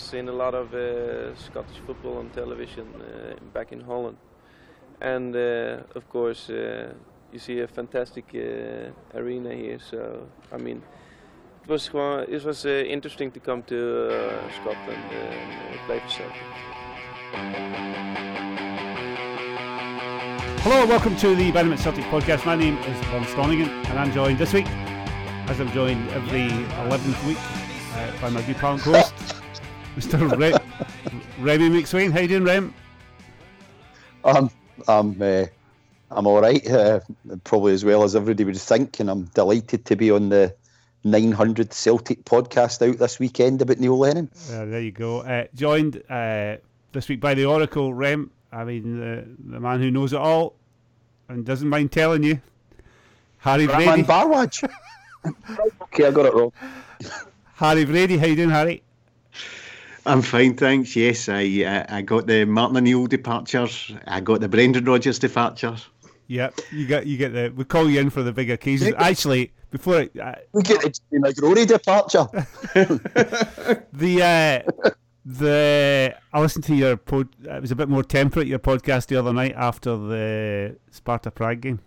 seen a lot of uh, Scottish football on television uh, back in Holland, and uh, of course uh, you see a fantastic uh, arena here. So I mean, it was it was uh, interesting to come to Scotland and play for Celtic. Hello and welcome to the Benjamin Celtic podcast. My name is Von Stonigan and I'm joined this week, as I'm joined every 11th week, uh, by my good pal and Mr. Re- Remy McSwain. How you doing, Rem? I'm I'm uh, I'm all right, uh, probably as well as everybody would think, and I'm delighted to be on the 900 Celtic podcast out this weekend about Neil Lennon. Uh, there you go. Uh, joined uh, this week by the Oracle, Rem. I mean, the, the man who knows it all and doesn't mind telling you, Harry Brady. Barwaj. okay, I got it wrong. Harry Brady, how you doing, Harry? I'm fine, thanks. Yes, I uh, I got the Martin O'Neill departures. I got the Brendan Rodgers departure. Yep, you get you get the. We call you in for the big occasions. Actually, before I, uh, We get the Jimmy McGrory departure. the uh, the I listened to your pod. It was a bit more temperate your podcast the other night after the Sparta Prague game.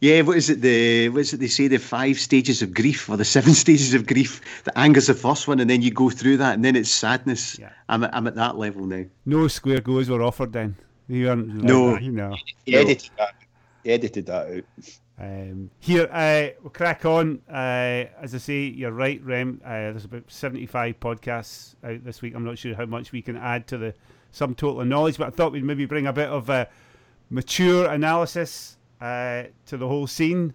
Yeah, what is it? The what is it? They say the five stages of grief or the seven stages of grief. The anger's the first one, and then you go through that, and then it's sadness. Yeah. I'm at, I'm at that level now. No square goals were offered then. You weren't like No. that, you know. He edited that. He edited that out. Um, here, uh, we'll crack on. Uh, as I say, you're right, Rem. Uh, there's about 75 podcasts out this week. I'm not sure how much we can add to the sum total of knowledge, but I thought we'd maybe bring a bit of uh, mature analysis uh, to the whole scene.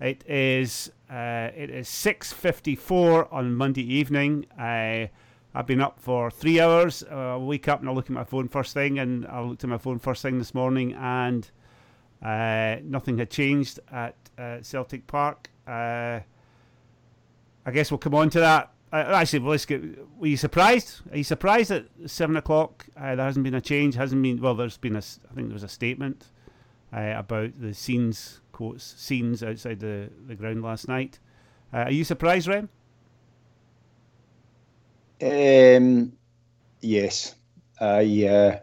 It is uh, it is 6:54 on Monday evening. I I've been up for three hours. Uh, I'll wake up and I'll look at my phone first thing, and I looked at my phone first thing this morning, and uh, nothing had changed at uh, Celtic Park. Uh, I guess we'll come on to that. Uh, actually, well, let's get. Were you surprised? Are you surprised at seven o'clock? Uh, there hasn't been a change. Hasn't been. Well, there's been a. I think there was a statement uh, about the scenes quotes scenes outside the, the ground last night. Uh, are you surprised, Rem? Um, yes, I. Uh,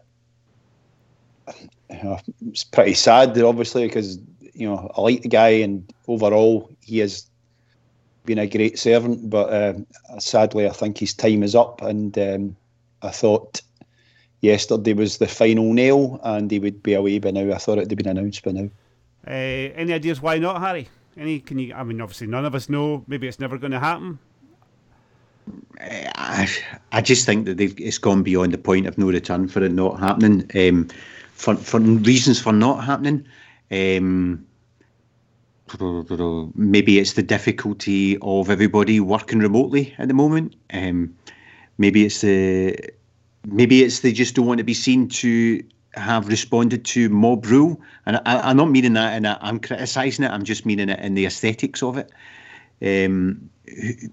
uh, it's pretty sad, obviously, because you know I like the guy, and overall he has been a great servant. But um sadly, I think his time is up, and um, I thought yesterday was the final nail, and he would be away by now. I thought it had been announced by now. Uh, any ideas why not, Harry? Any? Can you? I mean, obviously, none of us know. Maybe it's never going to happen. I, I just think that they've, it's gone beyond the point of no return for it not happening. Um, for for reasons for not happening, um, maybe it's the difficulty of everybody working remotely at the moment. Um, maybe it's the maybe it's they just don't want to be seen to have responded to mob rule, and I, I'm not meaning that, and I'm criticising it. I'm just meaning it in the aesthetics of it. Um,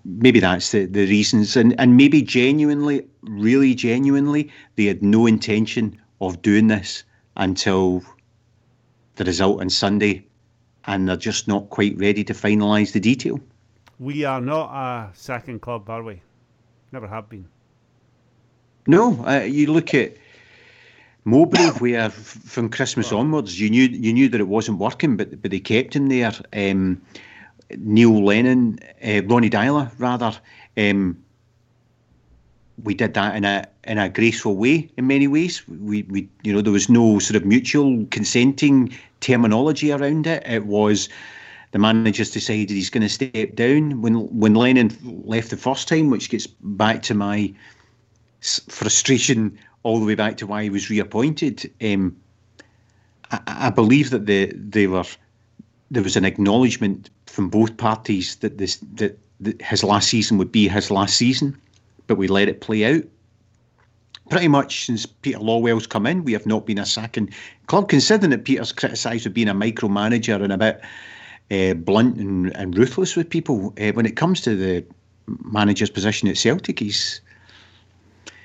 maybe that's the, the reasons and, and maybe genuinely really genuinely they had no intention of doing this until the result on Sunday and they're just not quite ready to finalise the detail. We are not a second club, are we? Never have been. No, uh, you look at Mowbray, where from Christmas onwards, you knew you knew that it wasn't working, but but they kept him there. Um, Neil Lennon, uh, Ronnie Deila, rather. Um, we did that in a in a graceful way in many ways. We we you know there was no sort of mutual consenting terminology around it. It was the manager's decided he's going to step down when when Lennon left the first time, which gets back to my frustration all the way back to why he was reappointed. Um, I, I believe that the they were there was an acknowledgement from both parties that this that, that his last season would be his last season, but we let it play out. Pretty much since Peter Lawwell's come in, we have not been a sacking club, considering that Peter's criticised for being a micromanager and a bit uh, blunt and, and ruthless with people. Uh, when it comes to the manager's position at Celtic, he's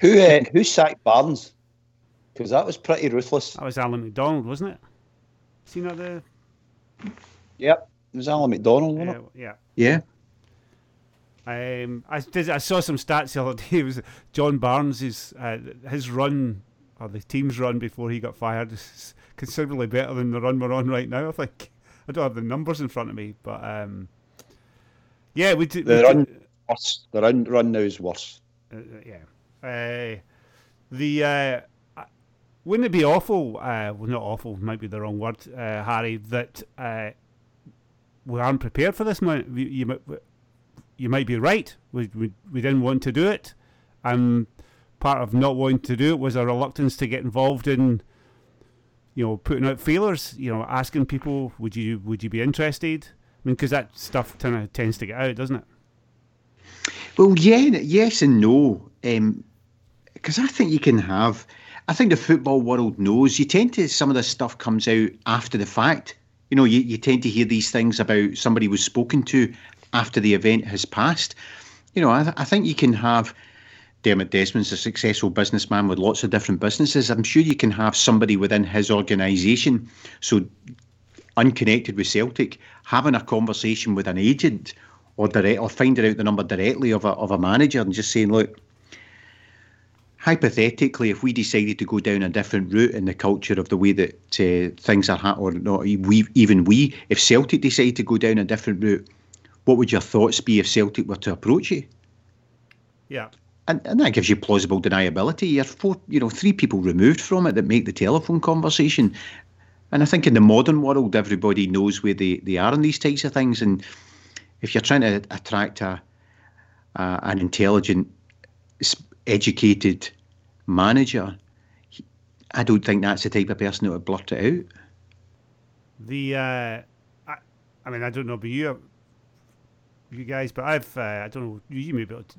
Who uh, who sacked Barnes? Because that was pretty ruthless. That was Alan McDonald, wasn't it? Seen that the Yep, it was Alan McDonald, wasn't yeah, it? yeah. yeah. Um, I did. I saw some stats the other day. It was John Barnes. His uh, his run or the team's run before he got fired is considerably better than the run we're on right now. I think I don't have the numbers in front of me, but um, yeah, we did. The we run did- worse. The run run now is worse. uh, yeah. Uh, the uh, wouldn't it be awful? Uh, well, not awful. Might be the wrong word, uh, Harry. That uh, we aren't prepared for this. You, you, might- be right. We, we we didn't want to do it, and part of not wanting to do it was a reluctance to get involved in, you know, putting out feelers. You know, asking people, would you would you be interested? I mean, because that stuff kind of tends to get out, doesn't it? Well, yeah, yes and no. Because I think you can have. I think the football world knows. You tend to some of this stuff comes out after the fact. You know, you, you tend to hear these things about somebody was spoken to after the event has passed. You know, I, I think you can have. Dermot Desmond's a successful businessman with lots of different businesses. I'm sure you can have somebody within his organisation, so unconnected with Celtic, having a conversation with an agent or direct or finding out the number directly of a of a manager and just saying, look, hypothetically, if we decided to go down a different route in the culture of the way that uh, things are happening, or not, we even we, if Celtic decided to go down a different route, what would your thoughts be if Celtic were to approach you? Yeah. And, and that gives you plausible deniability. You're four, you know, three people removed from it that make the telephone conversation. And I think in the modern world, everybody knows where they, they are in these types of things. And if you're trying to attract a, an intelligent, educated manager, he- I don't think that's the type of person that would blurt it out. The uh, I, I mean, I don't know about you, you guys, but I've uh, I don't know. You, you may be able to,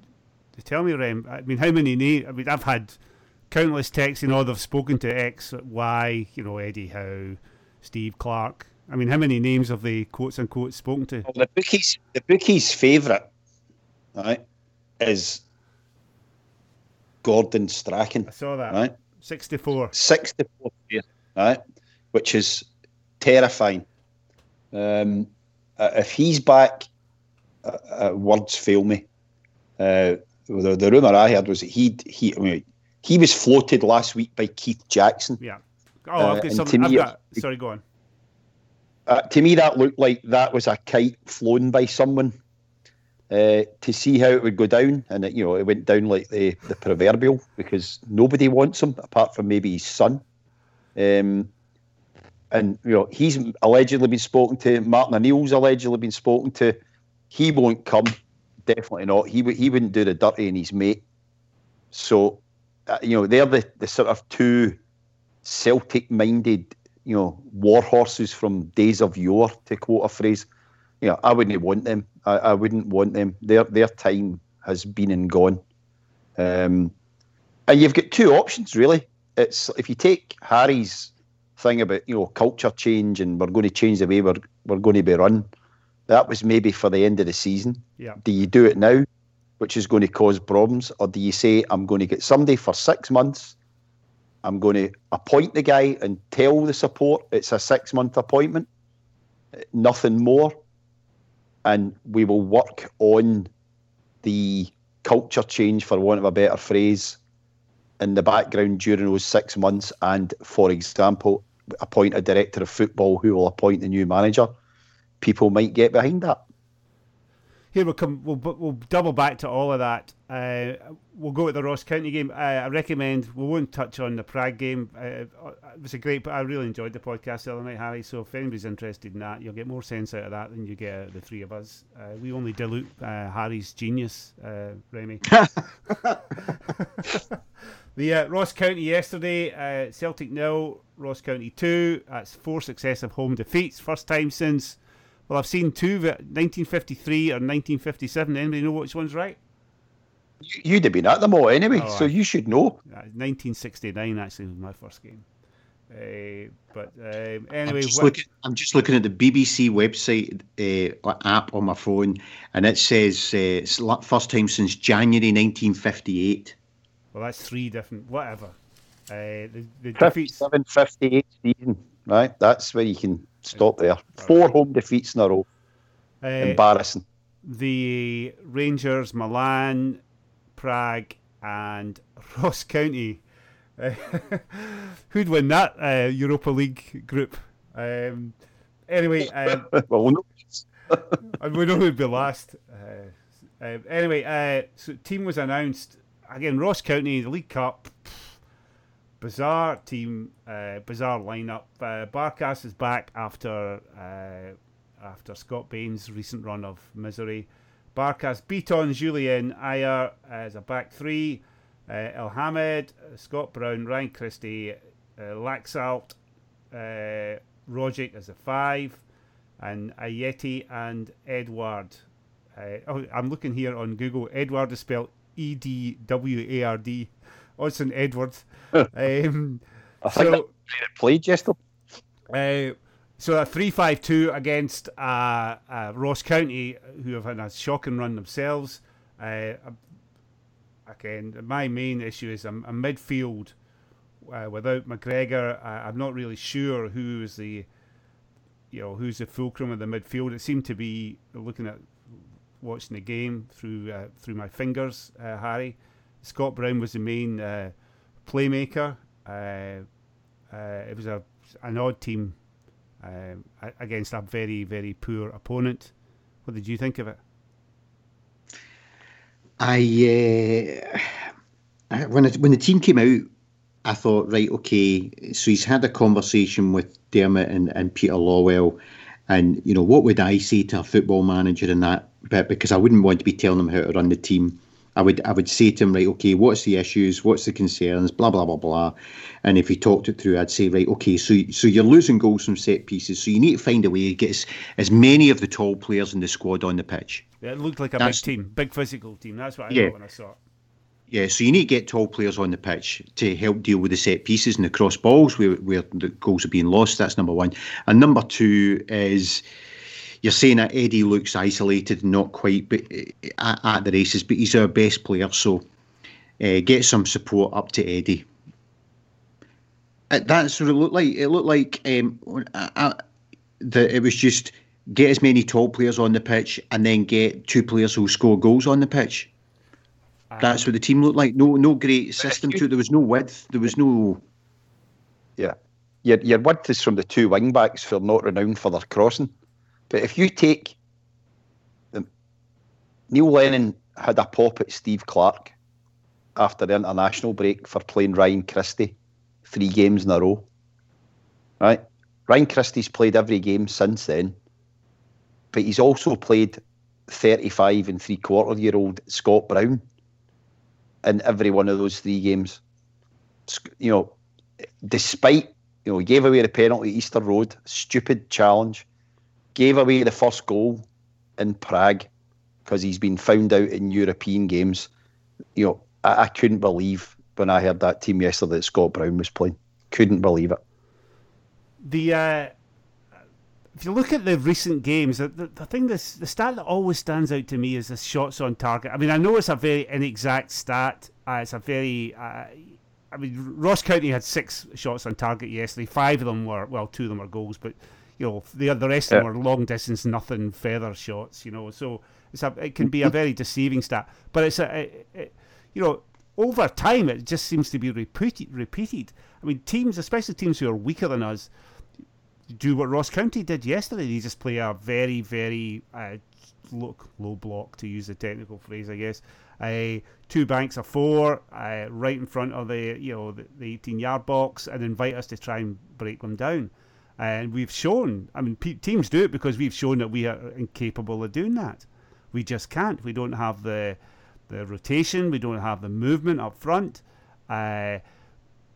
to tell me, Rem. I mean, how many names? I mean, I've had countless texts. You know, they've spoken to X, Y. You know, Eddie Howe, Steve Clarke. I mean, how many names have they quotes unquote spoken to? Well, the bookies, the bookies' favourite, right, is Gordon Strachan, I saw that. right, Sixty-four. sixty-four years, right, which is terrifying. Um, uh, if he's back, uh, uh, words fail me. Uh, the, the rumor I heard was that he he I mean, he was floated last week by Keith Jackson. Yeah. Oh, Uh, I've got and some. to I've got. Sorry, go on. Uh, to me, that looked like that was a kite flown by someone uh, to see how it would go down, and it, you know it went down like the the proverbial because nobody wants him apart from maybe his son. Um, and you know he's allegedly been spoken to. Martin O'Neill's allegedly been spoken to. He won't come, definitely not. He would he wouldn't do the dirty in his mate. So, uh, you know they're the the sort of two Celtic minded you know, war horses from days of yore, to quote a phrase. You know, I wouldn't want them. I, I wouldn't want them. Their their time has been and gone. Um, and you've got two options really. It's if you take Harry's thing about you know culture change and we're going to change the way we're we're going to be run. That was maybe for the end of the season. Yeah. Do you do it now, which is going to cause problems, or do you say I'm going to get somebody for six months? I'm going to appoint the guy and tell the support it's a six month appointment, nothing more. And we will work on the culture change, for want of a better phrase, in the background during those six months. And, for example, appoint a director of football who will appoint the new manager. People might get behind that. Here we'll come. We'll we'll double back to all of that. Uh, we'll go at the Ross County game. Uh, I recommend we won't touch on the Prague game. Uh, it was a great. But I really enjoyed the podcast the other night, Harry. So if anybody's interested in that, you'll get more sense out of that than you get out of the three of us. Uh, we only dilute uh, Harry's genius, uh, Remy. the uh, Ross County yesterday, uh, Celtic nil, Ross County two. That's four successive home defeats. First time since. Well, I've seen two, vi- 1953 or 1957. Anybody know which one's right? You- You'd have been at them all anyway, Oh, so aye. you should know. Uh, 1969 actually was my first game. Uh, but um, I'm anyway, just, what- looking, I'm just looking at the BBC website uh, app on my phone, and it says uh, it's la- first time since January 1958. well, that's three different. Whatever. Uh, the, the defeats. 58 season, right? That's where you can stop there. Four home defeats in a row. Uh, Embarrassing. the Rangers, Milan, Prague, and Ross County. Uh, who'd win that uh, Europa League group? Um, anyway, um, well, and we know who'd be last. Uh, um, anyway, uh, so team was announced again. Ross County, the League Cup. Bizarre team, uh, bizarre lineup. Uh, Barkas is back after uh, after Scott Bain's recent run of misery. Barkas, Bitton, Julien, Ajer as a back three. Uh, Elhamed, Scott Brown, Ryan Christie, uh, Laxalt, uh, Rogic as a five, and Ajeti and Edward. Uh, oh, I'm looking here on Google. Edward is spelled E D W A R D. Odsonne Edwards. um, I think so, that played yesterday. uh, so a three-five-two against uh, uh, Ross County, who have had a shocking run themselves. Uh, again, my main issue is a, a midfield uh, without McGregor. I, I'm not really sure who is the, you know, who's the fulcrum of the midfield. It seemed to be looking at watching the game through uh, through my fingers, uh, Harry. Scott Brown was the main uh, playmaker. Uh, uh, it was a an odd team um, against a very very poor opponent. What did you think of it? I, uh, when it, when the team came out, I thought, right, okay, so he's had a conversation with Dermot and, and Peter Lawwell, and you know what would I say to a football manager in that bit because I wouldn't want to be telling him how to run the team. I would I would say to him, right, okay, what's the issues, what's the concerns, blah blah blah blah, and if he talked it through, I'd say, right, okay, so so you're losing goals from set pieces, so you need to find a way to get as, as many of the tall players in the squad on the pitch. Yeah, it looked like a That's- big team, big physical team. That's what I Yeah. thought when I saw it. Yeah, so you need to get tall players on the pitch to help deal with the set pieces and the cross balls where, where the goals are being lost. That's number one. And number two is you're saying that Eddie looks isolated, not quite but, uh, at, at the races, but he's our best player, so uh, get some support up to Eddie. Uh, That's what it looked like. It looked like um, uh, uh, that it was just get as many tall players on the pitch and then get two players who score goals on the pitch. That's what the team looked like. No, no great system to it. There was no width. There was no. Yeah. Your, your width is from the two wing backs who are not renowned for their crossing. But if you take the Neil Lennon had a pop at Steve Clarke after the international break for playing Ryan Christie three games in a row. Right? Ryan Christie's played every game since then, but he's also played 35 and three quarter year old Scott Brown in every one of those three games. You know, despite you know, he gave away the penalty Easter Road, stupid challenge, gave away the first goal in Prague because he's been found out in European games. You know, I, I couldn't believe when I heard that team yesterday that Scott Brown was playing. Couldn't believe it. The uh, if you look at the recent games, the, the, the thing that's the stat that always stands out to me is the shots on target. I mean, I know it's a very inexact stat. Uh, it's a very uh, I mean, Ross County had six shots on target yesterday. Five of them were well, two of them were goals, but you know the the rest of them are long distance, nothing feather shots. You know, so it's a it can be a very deceiving stat. But it's a it, it, you know over time it just seems to be repeated. Repeated. I mean, teams, especially teams who are weaker than us, do what Ross County did yesterday. They just play a very, very uh, low, low block, to use the technical phrase, I guess. Uh, two banks of four, uh, right in front of the you know the, the 18 yard box, and invite us to try and break them down. And we've shown, I mean, pe- teams do it because we've shown that we are incapable of doing that. We just can't. We don't have the the rotation. We don't have the movement up front. Uh,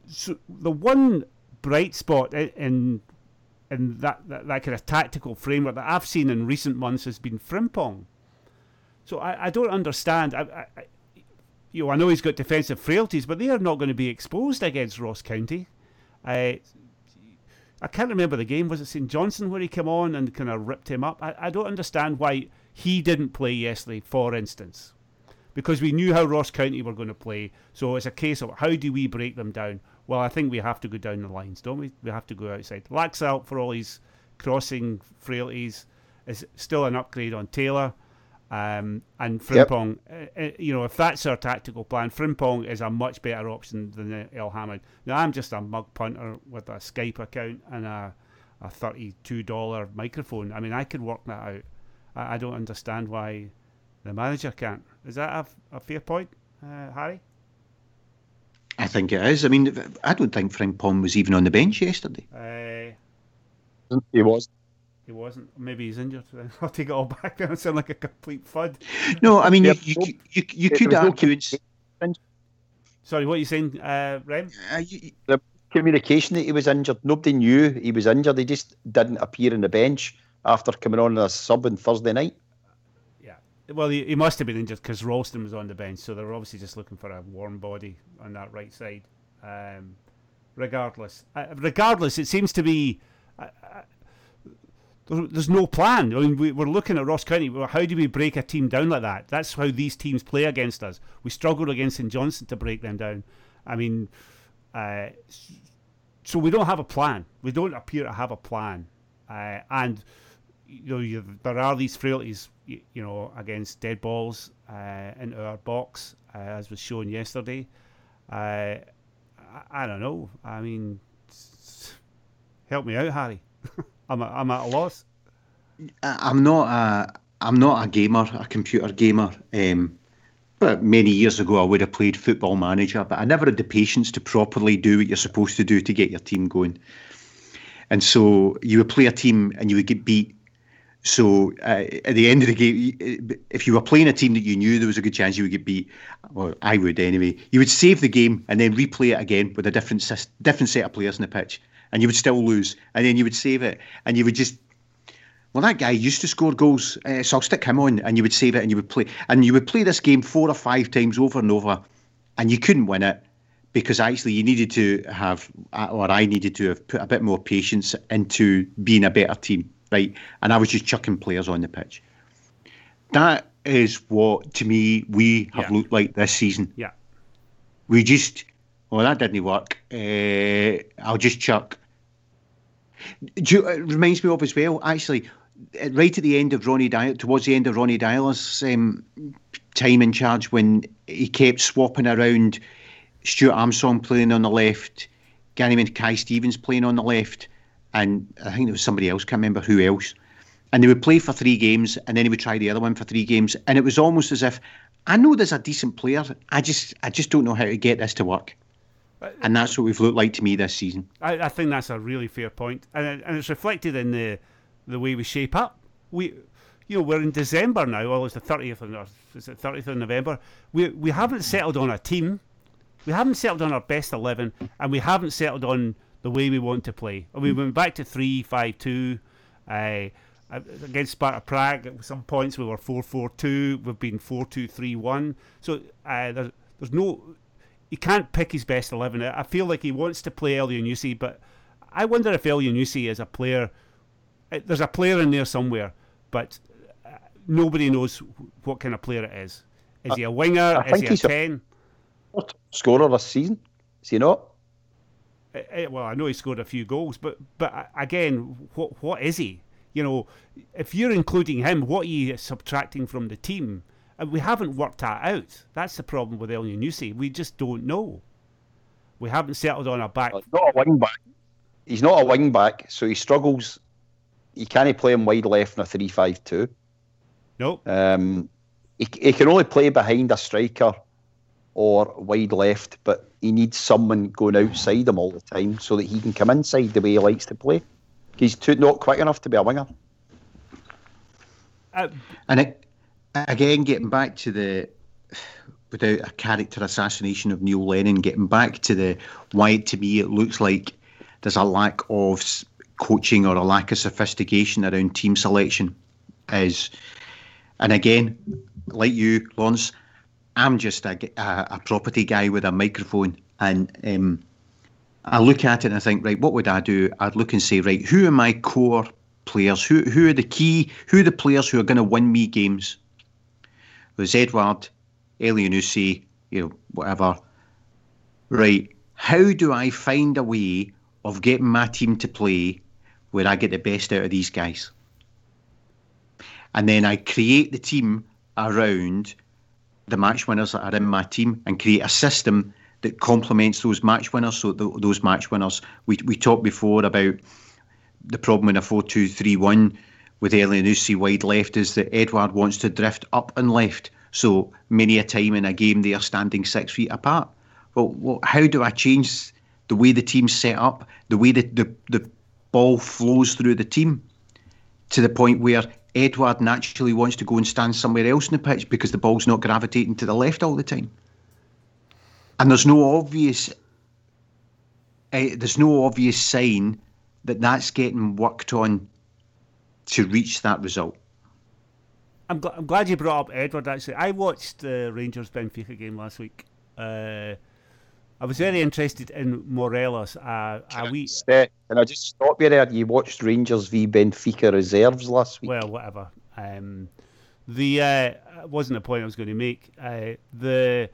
so the one bright spot in in that, that, that kind of tactical framework that I've seen in recent months has been Frimpong. So I, I don't understand. I, I, you know, I know he's got defensive frailties, but they are not going to be exposed against Ross County. I I can't remember the game. Was it St Johnstone where he came on and kind of ripped him up? I, I don't understand why he didn't play yesterday, for instance because we knew how Ross County were going to play. So it's a case of how do we break them down? Well, I think we have to go down the lines, don't we? We have to go outside. Laxalt for all his crossing frailties is still an upgrade on Taylor. Um, and Frimpong, yep. uh, uh, you know, if that's our tactical plan, Frimpong is a much better option than Elhamed. Now, I'm just a mug punter with a Skype account and a, a $32 microphone. I mean, I could work that out. I, I don't understand why the manager can't. Is that a, a fair point, uh, Harry? I think it is. I mean, I don't think Frimpong was even on the bench yesterday. Uh, he was. He wasn't. Maybe he's injured. I'll take it all back. That sound like a complete fud. No, I mean, you, you, you, you could argue. No Sorry, what are you saying, uh, Rem? Uh, you, the communication that he was injured. Nobody knew he was injured. He just didn't appear on the bench after coming on as sub on Thursday night. Yeah. Well, he, he must have been injured because Ralston was on the bench, so they were obviously just looking for a warm body on that right side. Um, regardless, uh, regardless, it seems to be. Uh, uh there's no plan. I mean, we, are looking at Ross County. How do we break a team down like that? That's how these teams play against us. We struggled against St Johnstone to break them down. I mean, uh, so we don't have a plan. We don't appear to have a plan. Uh, and you know, there are these frailties, you, you, know, against dead balls uh, into our box, uh, as was shown yesterday. Uh, I, I don't know. I mean, help me out, Harry. I'm at, I'm at a loss. I'm not a I'm not a gamer, a computer gamer. Um, but many years ago, I would have played Football Manager, but I never had the patience to properly do what you're supposed to do to get your team going. And so you would play a team and you would get beat. So uh, at the end of the game, if you were playing a team that you knew there was a good chance you would get beat, well, I would anyway. You would save the game and then replay it again with a different different set of players in the pitch and you would still lose, and then you would save it, and you would just. Well, that guy used to score goals, uh, so I'll stick him on, and you would save it, and you would play, and you would play this game four or five times over and over, and you couldn't win it because actually you needed to have, or I needed to have put a bit more patience into being a better team, right? And I was just chucking players on the pitch. That is what, to me, we have yeah. looked like this season. Yeah. We just well, that didn't work. Uh, I'll just chuck. You, it reminds me of as well, actually, right at the end of Ronnie Deila, towards the end of Ronnie Deila's um, time in charge, when he kept swapping around Stuart Armstrong playing on the left, Gary Mackay-Stevens playing on the left, and I think there was somebody else, can't remember who else. And they would play for three games, and then he would try the other one for three games, and it was almost as if I know there's a decent player, I just I just don't know how to get this to work. And that's what we've looked like to me this season. I, I think that's a really fair point, and and it's reflected in the the way we shape up. We, you know, we're in December now. Well, it's the thirtieth of is it thirtieth of November. We we haven't settled on a team. We haven't settled on our best eleven, and we haven't settled on the way we want to play. We went back to three five two. Uh, against Sparta Prague, at some points we were four four two. We've been four two three one. So uh, there's there's no he can't pick his best 11. I feel like he wants to play Elyounoussi, but I wonder if Elyounoussi is a player. Eh, there's a player in there somewhere, but uh, nobody knows what kind of player it is. Is he a winger? I is he a 10? A scorer this season. Is he not? Eh, well, I know he scored a few goals, but but uh, again, what what is he? You know, if you're including him, what are you subtracting from the team? And we haven't worked that out. That's the problem with El Elyounoussi. We just don't know. We haven't settled on a back. He's not a wing back. He's not a wing back, so he struggles. He can't play him wide left in a three-five-two. No. Nope. Um, he, he can only play behind a striker or wide left, but he needs someone going outside him all the time so that he can come inside the way he likes to play. He's too not quick enough to be a winger. Uh, and it, again, getting back to the without a character assassination of Neil Lennon, getting back to the why to me it looks like there's a lack of coaching or a lack of sophistication around team selection is, and again, like you, Lawrence, I'm just a, a, a property guy with a microphone, and um, I look at it and I think, right, what would I do? I'd look and say, right, who are my core players? Who who are the key? Who are the players who are going to win me games? There's Edward, Elyounoussi, you know, whatever. Right, how do I find a way of getting my team to play where I get the best out of these guys? And then I create the team around the match winners that are in my team and create a system that complements those match winners. So th- those match winners, we we talked before about the problem in a four-two-three-one with Elyounoussi wide left is that Edward wants to drift up and left. So many a time in a game they are standing six feet apart. Well, well how do I change the way the team's set up, the way the, the, the ball flows through the team to the point where Edward naturally wants to go and stand somewhere else in the pitch because the ball's not gravitating to the left all the time. And there's no obvious, uh, there's no obvious sign that that's getting worked on to reach that result. I'm, gl- I'm glad you brought up Edward. Actually, I watched the Rangers Benfica game last week. Uh, I was very interested in Morelos. Uh, are we? Can I just stop you there? You watched Rangers v Benfica reserves last week. Well, whatever. Um, the uh, wasn't the point I was going to make. Uh, the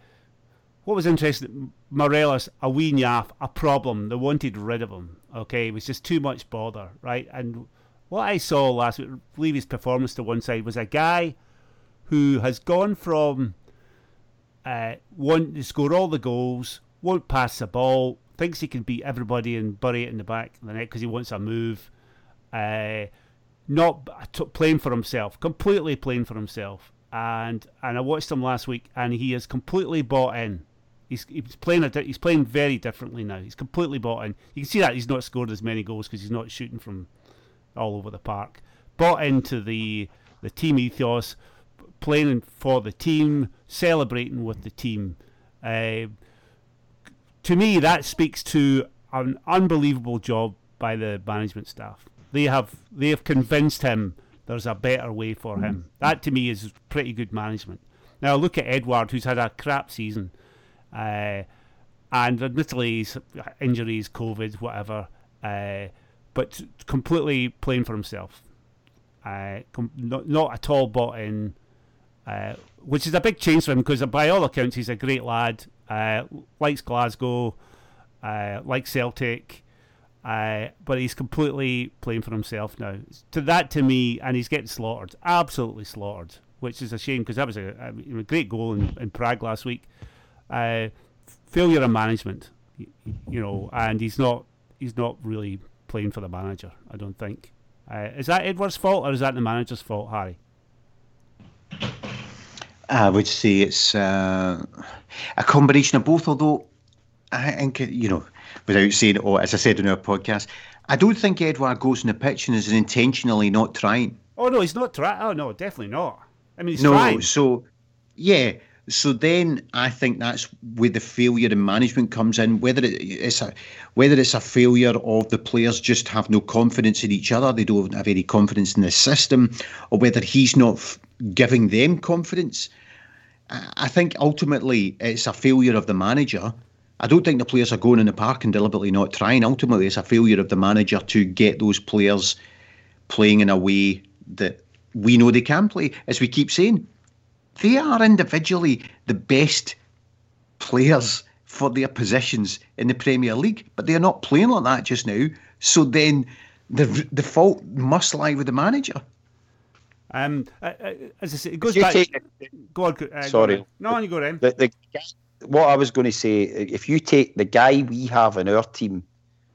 what was interesting, Morelos, a wee naff, a problem. They wanted rid of him. Okay, it was just too much bother, right? And what I saw last week, leave his performance to one side, was a guy who has gone from uh, wanting to score all the goals, won't pass the ball, thinks he can beat everybody and bury it in the back of the net because he wants a move. Uh, not t- playing for himself, completely playing for himself. And and I watched him last week, and he is completely bought in. He's, he's playing a, he's playing very differently now. He's completely bought in. You can see that he's not scored as many goals because he's not shooting from all over the park. Bought into the the team ethos, playing for the team, celebrating with the team. Uh, to me, that speaks to an unbelievable job by the management staff. They have they have convinced him there's a better way for him. That to me is pretty good management. Now look at Edward, who's had a crap season, uh, and admittedly he's injuries, COVID, whatever, uh, but completely playing for himself. Uh, com- not, not at all bought in, uh, which is a big change for him because by all accounts he's a great lad, uh, likes Glasgow, uh, likes Celtic. Uh, but he's completely playing for himself now. To that, to me, and he's getting slaughtered, absolutely slaughtered, which is a shame because that was a, a, great goal in, in Prague last week. Uh, failure of management, you, you, know, and he's not he's not really playing for the manager. I don't think. Uh, is that Edward's fault or is that the manager's fault, Harry? I would say it's uh, a combination of both. Although I think you know without saying, or as I said in our podcast, I don't think Edward goes in the pitch and is intentionally not trying. Oh no, he's not trying. Oh no, definitely not. I mean, he's no, trying. so yeah. So then I think that's where the failure in management comes in. Whether it's a whether it's a failure of the players just have no confidence in each other, they don't have any confidence in the system, or whether he's not f- giving them confidence. I think ultimately it's a failure of the manager I don't think the players are going in the park and deliberately not trying. Ultimately, it's a failure of the manager to get those players playing in a way that we know they can play. As we keep saying, they are individually the best players for their positions in the Premier League, but they're not playing like that just now. So then the the fault must lie with the manager. Um, as I say, it goes back. Take, go on. Uh, sorry. Go on. No, you go, Rem. The, the, what I was going to say, if you take the guy we have in our team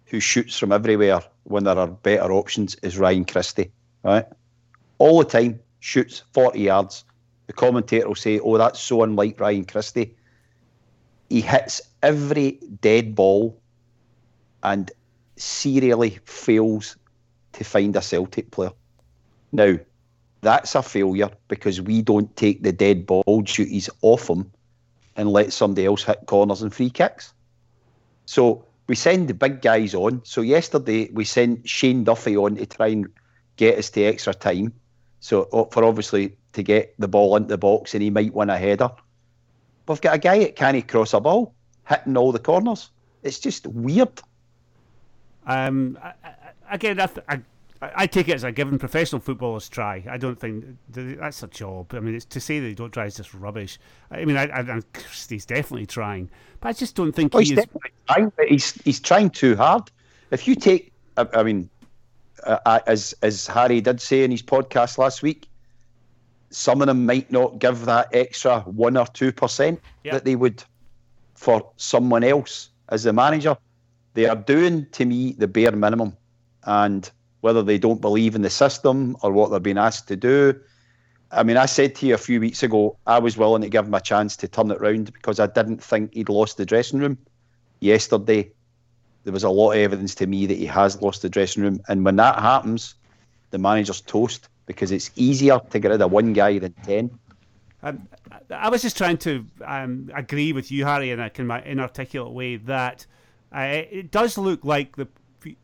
who shoots from everywhere when there are better options, is Ryan Christie, right? All the time, shoots 40 yards. The commentator will say, oh, that's so unlike Ryan Christie. He hits every dead ball and serially fails to find a Celtic player. Now, that's a failure because we don't take the dead ball duties off him and let somebody else hit corners and free kicks. So we send the big guys on. So yesterday we sent Shane Duffy on to try and get us to extra time. So for obviously to get the ball into the box and he might win a header. We've got a guy that can't cross a ball, hitting all the corners. It's just weird. Um, again, I, I, I take it as a given professional footballers try. I don't think that's a job. I mean, it's to say they don't try is just rubbish. I mean, I, I, he's definitely trying, but I just don't think oh, he he's is. Trying, but he's he's trying too hard. If you take, I, I mean, uh, as as Harry did say in his podcast last week, some of them might not give that extra one or two percent Yeah. that they would for someone else as the manager. They are doing to me the bare minimum, and whether they don't believe in the system or what they're being asked to do. I mean, I said to you a few weeks ago, I was willing to give him a chance to turn it round because I didn't think he'd lost the dressing room. Yesterday, there was a lot of evidence to me that he has lost the dressing room, and when that happens, the manager's toast because it's easier to get rid of one guy than ten. Um, I- was just trying to um, agree with you, Harry, in a kind of inarticulate way that uh, it does look like the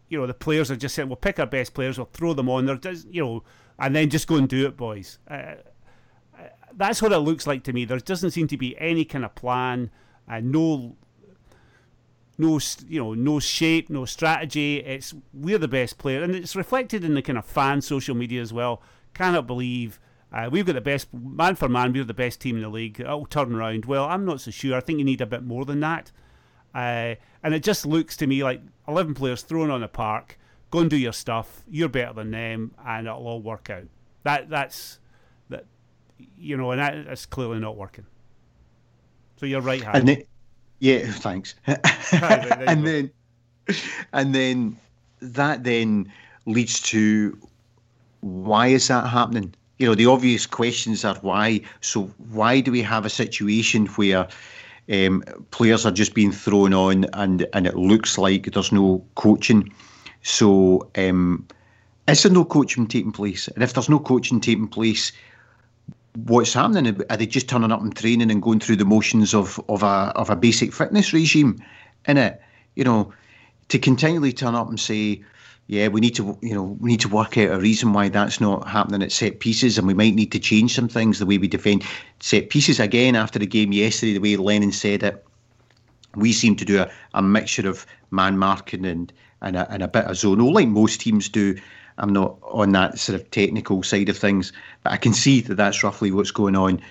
you know the players are just saying, "We'll pick our best players, we'll throw them on there," does you know, and then just go and do it, boys. Uh, uh, that's what it looks like to me. There doesn't seem to be any kind of plan, uh, no, no, you know, no shape, no strategy. It's we're the best player, and it's reflected in the kind of fan social media as well. Cannot believe uh, we've got the best man for man. We're the best team in the league. It'll turn around. Well, I'm not so sure. I think you need a bit more than that. Uh, and it just looks to me like 11 players thrown on a park. Go and do your stuff. You're better than them, and it'll all work out. That that's that, you know, and that, that's clearly not working. So you're right, Harry. Yeah, thanks. and then, and then that then leads to why is that happening? You know, the obvious questions are why. So why do we have a situation where um, players are just being thrown on and and it looks like there's no coaching? So um, is there no coaching taking place? And if there's no coaching taking place, what's happening? Are they just turning up and training and going through the motions of of a of a basic fitness regime? In it, you know, to continually turn up and say, yeah, we need to, you know, we need to work out a reason why that's not happening at set pieces, and we might need to change some things the way we defend set pieces. Again, after the game yesterday, the way Lennon said it, we seem to do a, a mixture of man marking and and a, and a bit of zonal, like most teams do. I'm not on that sort of technical side of things, but I can see that that's roughly what's going on.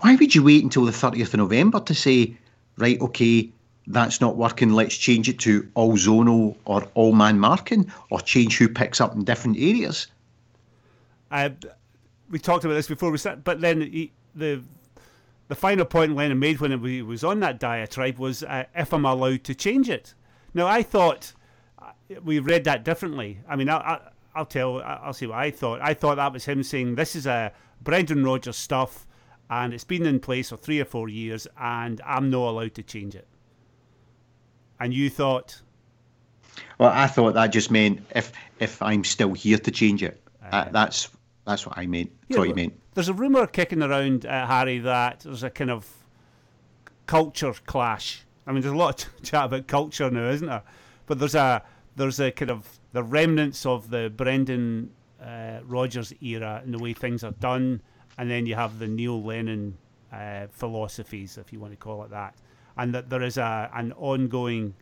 Why would you wait until the 30th of November to say, right, okay, that's not working, let's change it to all zonal or all man marking, or change who picks up in different areas? Uh, we talked about this before we sat, but then he, the the final point Lennon made when he was on that diatribe was uh, if I'm allowed to change it. Now I thought uh, we read that differently. I mean, I, I, I'll tell, I'll see what I thought. I thought that was him saying this is a Brendan Rodgers stuff, and it's been in place for three or four years, and I'm not allowed to change it. And you thought, Well, I thought that just meant if if I'm still here to change it. Uh, that's that's what I meant. Yeah, thought you meant. There's a rumour kicking around, uh, Harry, that there's a kind of culture clash. I mean, there's a lot of chat about culture now, isn't there? But there's a there's a kind of the remnants of the Brendan uh, Rodgers era and the way things are done, and then you have the Neil Lennon uh, philosophies, if you want to call it that, and that there is a an ongoing.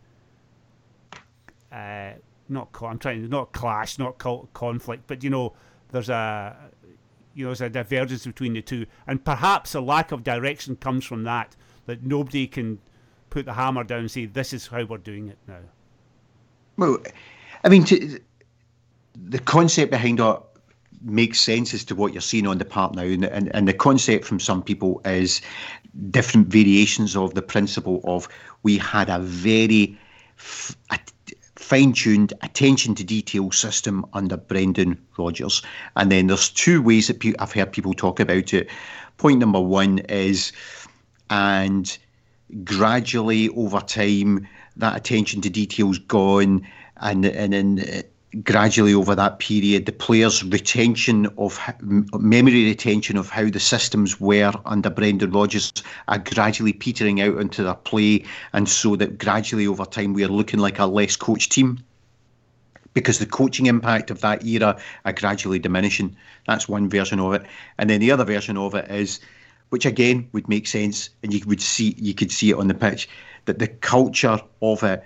Uh, not I'm trying not clash, not co- conflict, but you know, there's a you know, there's a divergence between the two, and perhaps a lack of direction comes from that. That nobody can put the hammer down and say this is how we're doing it now. Well, I mean, to, the concept behind it makes sense as to what you're seeing on the part now, and, and and the concept from some people is different variations of the principle of we had a very fine-tuned attention to detail system under Brendan Rodgers, and then there's two ways that pe- I've heard people talk about it. Point number one is, and gradually over time that attention to detail's gone and and then uh, gradually over that period the players retention of memory retention of how the systems were under Brendan Rodgers are gradually petering out into their play and so that gradually over time we are looking like a less coached team because the coaching impact of that era are gradually diminishing. That's one version of it. And then the other version of it is which again would make sense, and you would see you could see it on the pitch that the culture of it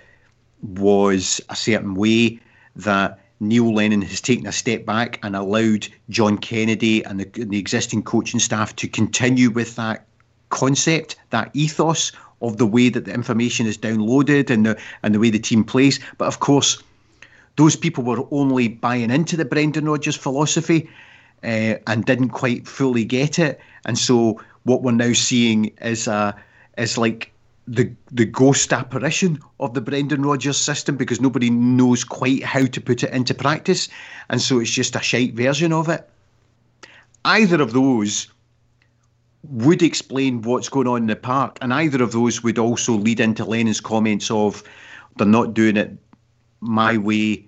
was a certain way that Neil Lennon has taken a step back and allowed John Kennedy and the, and the existing coaching staff to continue with that concept, that ethos of the way that the information is downloaded and the and the way the team plays. But of course, those people were only buying into the Brendan Rodgers philosophy uh, and didn't quite fully get it. And so what we're now seeing is uh, is like the the ghost apparition of the Brendan Rodgers system because nobody knows quite how to put it into practice, and so it's just a shite version of it. Either of those would explain what's going on in the park, and either of those would also lead into Lennon's comments of they're not doing it my way,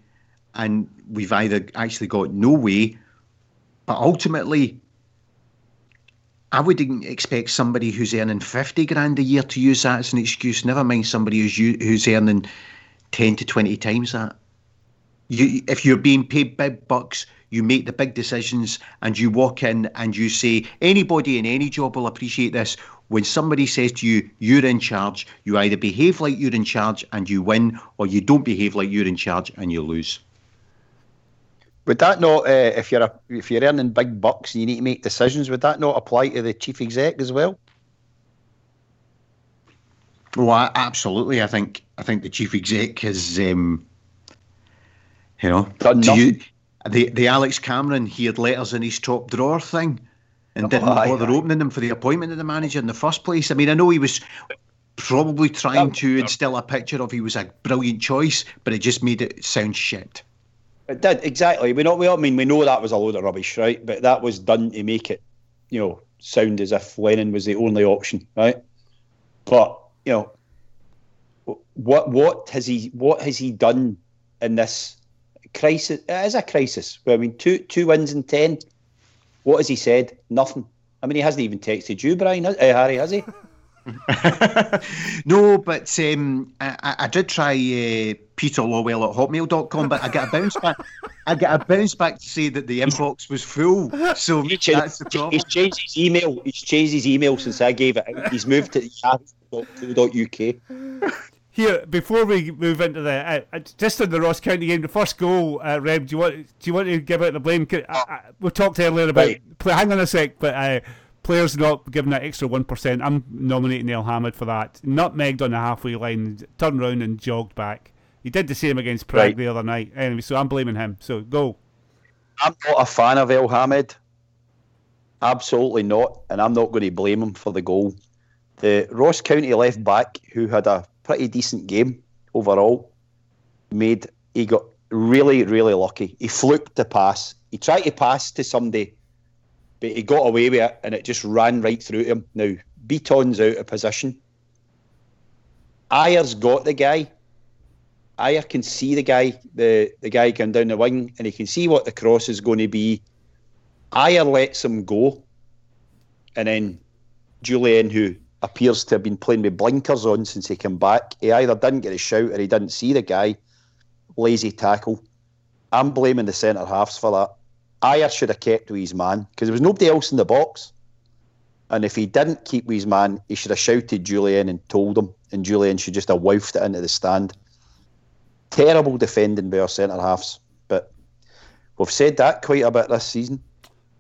and we've either actually got no way, but ultimately I wouldn't expect somebody who's earning 50 grand a year to use that as an excuse, never mind somebody who's, who's earning 10 to 20 times that. You, if you're being paid big bucks, you make the big decisions and you walk in and you say, anybody in any job will appreciate this. When somebody says to you, you're in charge, you either behave like you're in charge and you win, or you don't behave like you're in charge and you lose. Would that not, uh, if you're a, if you're earning big bucks and you need to make decisions, would that not apply to the chief exec as well? Well, absolutely. I think I think the chief exec has, um, you know, Done do you, the the Alex Cameron he had letters in his top drawer thing, and Oh, didn't aye, bother aye. opening them for the appointment of the manager in the first place. I mean, I know he was probably trying to instill a picture of he was a brilliant choice, but it just made it sound shit. It did exactly. We know. We all I mean we know that was a load of rubbish, right? But that was done to make it, you know, sound as if Lennon was the only option, right? But you know, what what has he what has he done in this crisis? It is a crisis. I mean, two two wins in ten. What has he said? Nothing. I mean, he hasn't even texted you, Brian. Uh, Harry, has he? no, but um, I, I- I did try uh, Peter Lawwell at hotmail.com, but I got a bounce back. I got a bounce back to say that the inbox was full. So He changed, that's the problem. he's changed his email. He's changed his email since I gave it. out. He's moved to yahoo.co.uk. Here, before we move into the uh, uh, just in the Ross County game, the first goal, uh, Reb, do you want do you want to give out the blame? I, I, we talked earlier about Right. play, hang on a sec, but uh, players not given that extra one percent. I'm nominating Elhamed for that. Nutmegged on the halfway line, turned round and jogged back. He did the same against Prague Right. the other night. Anyway, so I'm blaming him. So go. I'm not a fan of Elhamed. Absolutely not. And I'm not going to blame him for the goal. The Ross County left back, who had a pretty decent game overall, made he got really, really lucky. He fluked the pass. He tried to pass to somebody, but he got away with it and it just ran right through him. Now, Bitton's out of position. Ajer's got the guy. Ajer can see the guy, the, the guy going down the wing, and he can see what the cross is going to be. Ajer lets him go, and then Jullien, who appears to have been playing with blinkers on since he came back, he either didn't get a shout or he didn't see the guy. Lazy tackle. I'm blaming the centre halves for that. Ajer should have kept with his man because there was nobody else in the box. And if he didn't keep with his man, he should have shouted Jullien and told him, and Jullien should just have woofed it into the stand. Terrible defending by our centre halves, but we've said that quite a bit this season.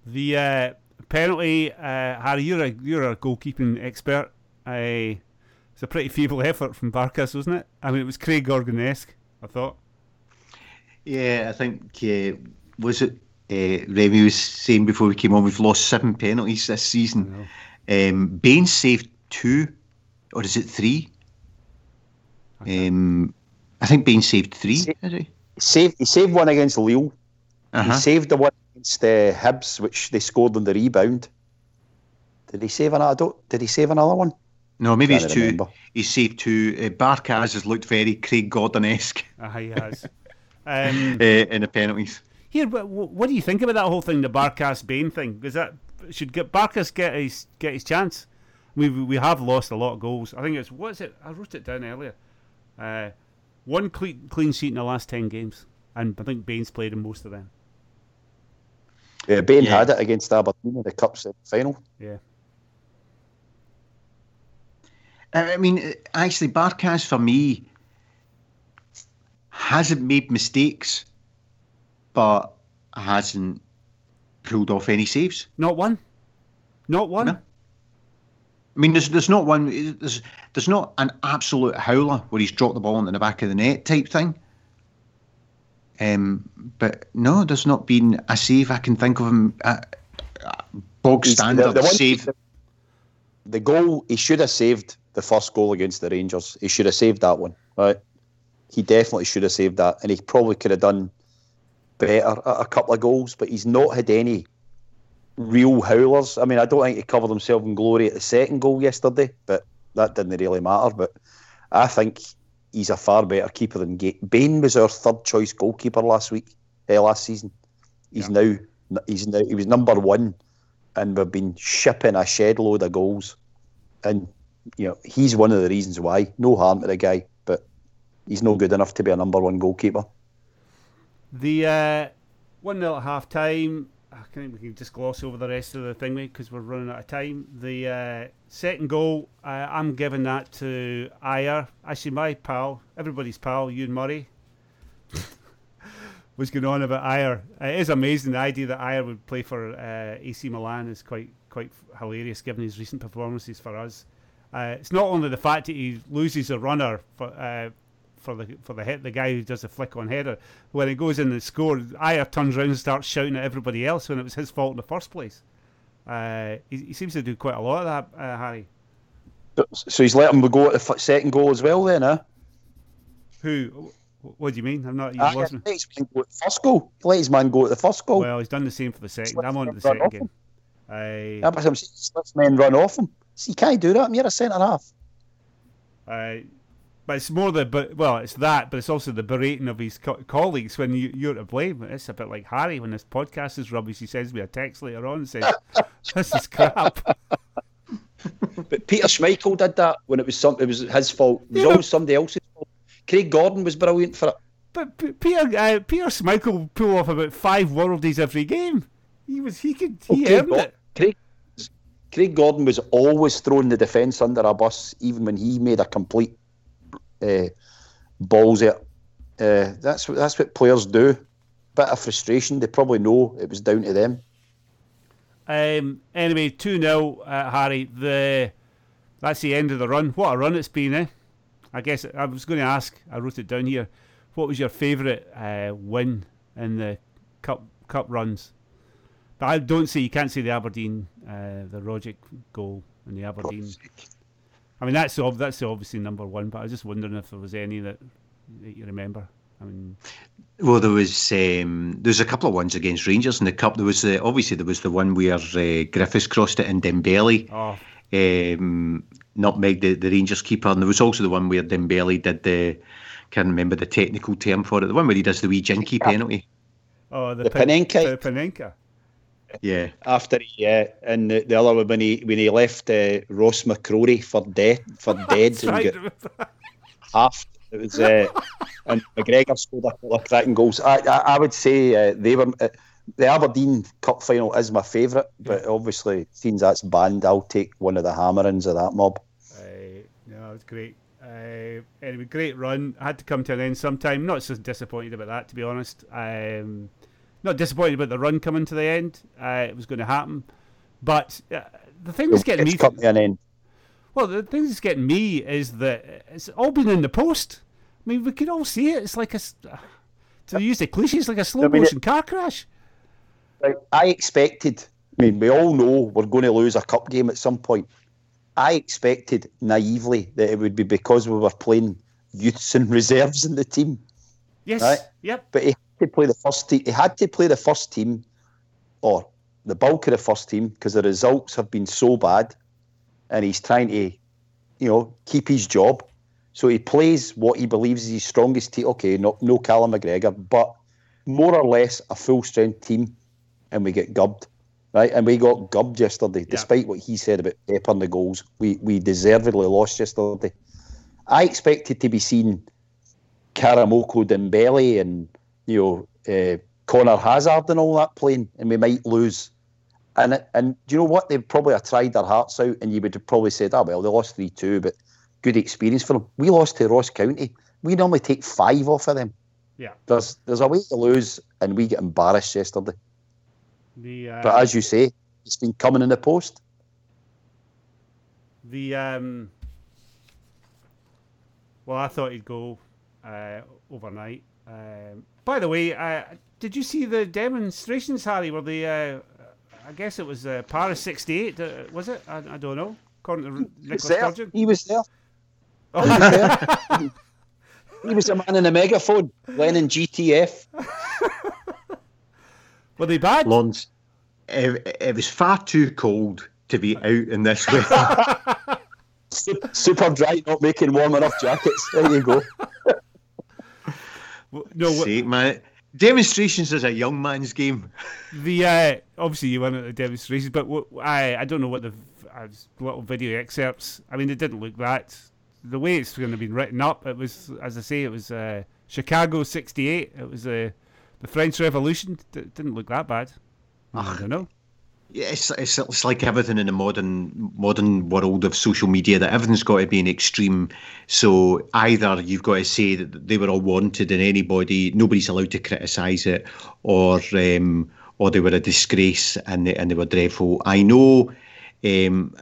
The uh, penalty, uh, Harry, you're a you're a goalkeeping expert. I it's a pretty feeble effort from Barkas, wasn't it? I mean, it was Craig Gordon-esque. I thought. Yeah, I think uh, was it uh, Remy was saying before we came on. We've lost seven penalties this season. Um, Bain's saved two, or is it three? Um, I think Bain's saved three. Sa- he? He saved, he saved one against Lille. Uh-huh. He saved the one against uh, Hibs, which they scored on the rebound. Did he save another? I Did he save another one? No, maybe Can't it's two. He saved two. Uh, Barkas has looked very Craig Gordon-esque Ah, he has. um, uh, in the penalties. Here, but wh- what do you think about that whole thing, the Barkas Bain thing? Is that should get Barkas get his get his chance? We we have lost a lot of goals. I think it's what is it? I wrote it down earlier. Uh, one clean clean sheet in the last ten games, and I think Bain's played in most of them. Yeah, Bain Yeah. had it against Aberdeen in the cup final. Yeah. I I mean, uh, actually, Barkas for me hasn't made mistakes, but hasn't pulled off any saves. Not one. Not one. No. I mean, there's there's not one. There's there's not an absolute howler where he's dropped the ball into the back of the net type thing. Um, but no, there's not been a save I can think of him. Uh, uh, bog standard the, the one- save. The goal he should have saved the first goal against the Rangers. He should have saved that one, right? He definitely should have saved that, and he probably could have done better at a couple of goals. But he's not had any real howlers. I mean, I don't think he covered himself in glory at the second goal yesterday, but that didn't really matter. But I think he's a far better keeper than Ga Bain was our third choice goalkeeper last week, eh, last season. He's now he's now he was number one, and we've been shipping a shed load of goals, and you know he's one of the reasons why. No harm to the guy, but he's no good enough to be a number one goalkeeper. The uh, 1 0 at half time. I think we can just gloss over the rest of the thing because we're running out of time. The uh, second goal, uh, I'm giving that to Ajer. Actually, my pal, everybody's pal, Ewan Murray, was going on about Ajer. It is amazing the idea that Ajer would play for uh, AC Milan is quite quite hilarious given his recent performances for us. Uh, it's not only the fact that he loses a runner for uh, for the for the hit, the guy who does the flick on header. When he goes in and scores, Ajer turns around and starts shouting at everybody else when it was his fault in the first place. Uh, he, he seems to do quite a lot of that, uh, Harry. So he's let him go at the second goal as well, then, huh? Who? What do you mean? I'm not. You lost me. let his man go at the first goal. Let his man go at the first goal. Well, he's done the same for the second. I'm on to the second game. I, was him saying, men run off him. See, you can't do that. You're a centre half. I, but it's more the but well, it's that, but it's also the berating of his co- colleagues when you, you're to blame. It's a bit like Harry when this podcast is rubbish. He sends me a text later on and says, "This is crap." But Peter Schmeichel did that when it was some. It was his fault. It was Yeah. always somebody else's fault. Craig Gordon was brilliant for it. But P- Peter uh, Peter Schmeichel pull off about five worldies every game. He was he could he Craig, earned Gor- it. Craig, Craig Gordon was always throwing the defence under a bus, even when he made a complete uh, balls it. Uh, that's what that's what players do. Bit of frustration. They probably know it was down to them. Um, anyway, 2 0, uh, Harry. The That's the end of the run. What a run it's been, eh? I guess I was going to ask, I wrote it down here. What was your favourite uh, win in the cup cup runs? But I don't see, you can't see the Aberdeen, uh, the Rogic goal in the Aberdeen. I mean, that's, ob- that's obviously number one, but I was just wondering if there was any that, that you remember. I mean, Well, there was um, there was a couple of ones against Rangers in the cup. There was the, obviously there was the one where uh, Griffiths crossed it and Dembele oh, um, nutmeg the, the Rangers keeper, and there was also the one where Dembele did the can't remember the technical term for it. The one where he does the wee jinky penalty. oh the, The Pin- Panenka. The Panenka. Yeah, After he, uh, and the, the other one when he when he left uh, Ross McCrorie for dead for dead That's and right. got half. It was uh, and McGregor scored a couple of cracking goals. I I, I would say uh, they were uh, the Aberdeen Cup final is my favourite, but obviously since that's banned, I'll take one of the hammerings of that mob. Uh, no, it was great. Uh, anyway, great run. Had to come to an end sometime. Not so disappointed about that, to be honest. Um, not disappointed about the run coming to the end. Uh, it was going to happen, but uh, the thing that's getting It's me, come to an end. well, the thing that's getting me is that it's all been in the post. I mean, we could all see it. It's like a, s- to use the cliche, it's like a slow I mean, it- motion car crash. Like, I expected. I mean, we all know we're going to lose a cup game at some point. I expected naively that it would be because we were playing youths and reserves in the team. Yes. Right. Yep. But he to play the first team. He had to play the first team, or the bulk of the first team, because the results have been so bad, and he's trying to, you know, keep his job. So he plays what he believes is his strongest team. Okay, no, no Callum McGregor, but more or less a full strength team, and we get gubbed, right? And we got gubbed yesterday, despite what he said about Pep and the goals. We we deservedly lost yesterday. I expected to be seen Karamoko Dembele and you know uh, Conor Hazard and all that playing, and we might lose. And it- and do you know what? They probably have tried their hearts out, and you would have probably said, "Ah, well, they lost three two, but good experience for them." We lost to Ross County. We normally take five off of them. Yeah. There's there's a way to lose, and we get embarrassed yesterday. The uh, But as you say, it's been coming in the post. The um, well, I thought he'd go uh, overnight. Um, by the way, uh, did you see the demonstrations, Harry? Were they? Uh, I guess it was uh, Paris '68. Uh, was it? I, I, don't know. According to Nicola Sturgeon, he was there. Oh, he was there. he was a man in a megaphone, Lennon GTF. Were they bad? Lawrence, it, it was far too cold to be out in this weather. Super dry, not making warm enough jackets. There you go. No, Sake, man. Demonstrations is a young man's game. The uh, obviously you went at the demonstrations, but what, I I don't know what the uh, little video excerpts. I mean, it didn't look that. The way it's going to be written up, it was as I say, it was uh, Chicago '68. It was uh, the French Revolution. It didn't look that bad. I don't know. It's, it's, it's like everything in the modern modern world of social media that everything's got to be an extreme. So either you've got to say that they were all wanted and anybody nobody's allowed to criticise it, or um, or they were a disgrace and they, and they were dreadful. I know um,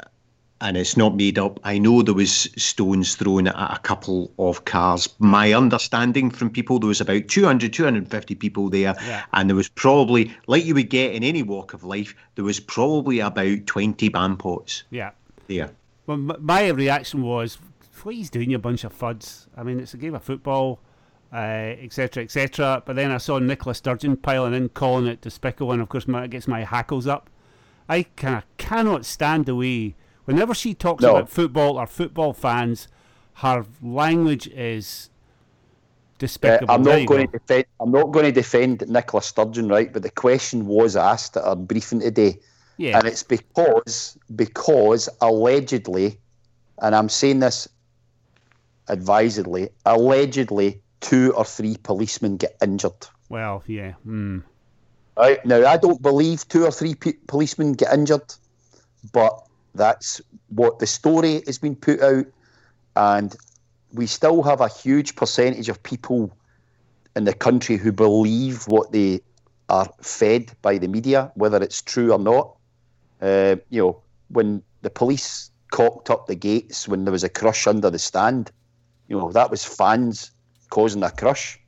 and it's not made up. I know there was stones thrown at a couple of cars. My understanding from people, there was about 200, 250 people there, yeah. and there was probably, like you would get in any walk of life, there was probably about 20 band pots. Yeah. Well, my reaction was, what are you doing, you bunch of fuds? I mean, it's a game of football, etc., uh, etc. Et but then I saw Nicola Sturgeon piling in, calling it despicable, and of course, my, it gets my hackles up. I of cannot stand the way Whenever she talks no. about football or football fans, her language is despicable. Uh, I'm not going to defend. I'm not going to defend Nicola Sturgeon, right? But the question was asked at our briefing today, yeah. and it's because because allegedly, and I'm saying this advisedly, allegedly two or three policemen get injured. Well, yeah. Mm. Right now, I don't believe two or three p- policemen get injured, but that's what the story has been put out, and we still have a huge percentage of people in the country who believe what they are fed by the media, whether it's true or not. Uh, you know, when the police cocked up the gates when there was a crush under the stand, you know, that was fans causing a crush.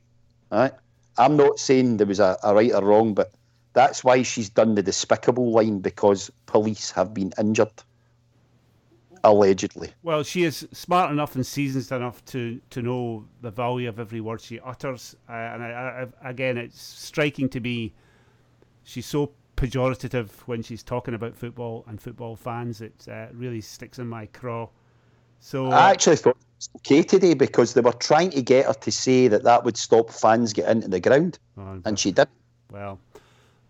Right? I'm not saying there was a, a right or wrong, but that's why she's done the despicable line because police have been injured allegedly. Well, she is smart enough and seasoned enough to, to know the value of every word she utters. Uh, and I, I, again, it's striking to be she's so pejorative when she's talking about football and football fans. It uh, really sticks in my craw. So I actually thought it was okay today because they were trying to get her to say that that would stop fans getting into the ground, oh, and she did. Well,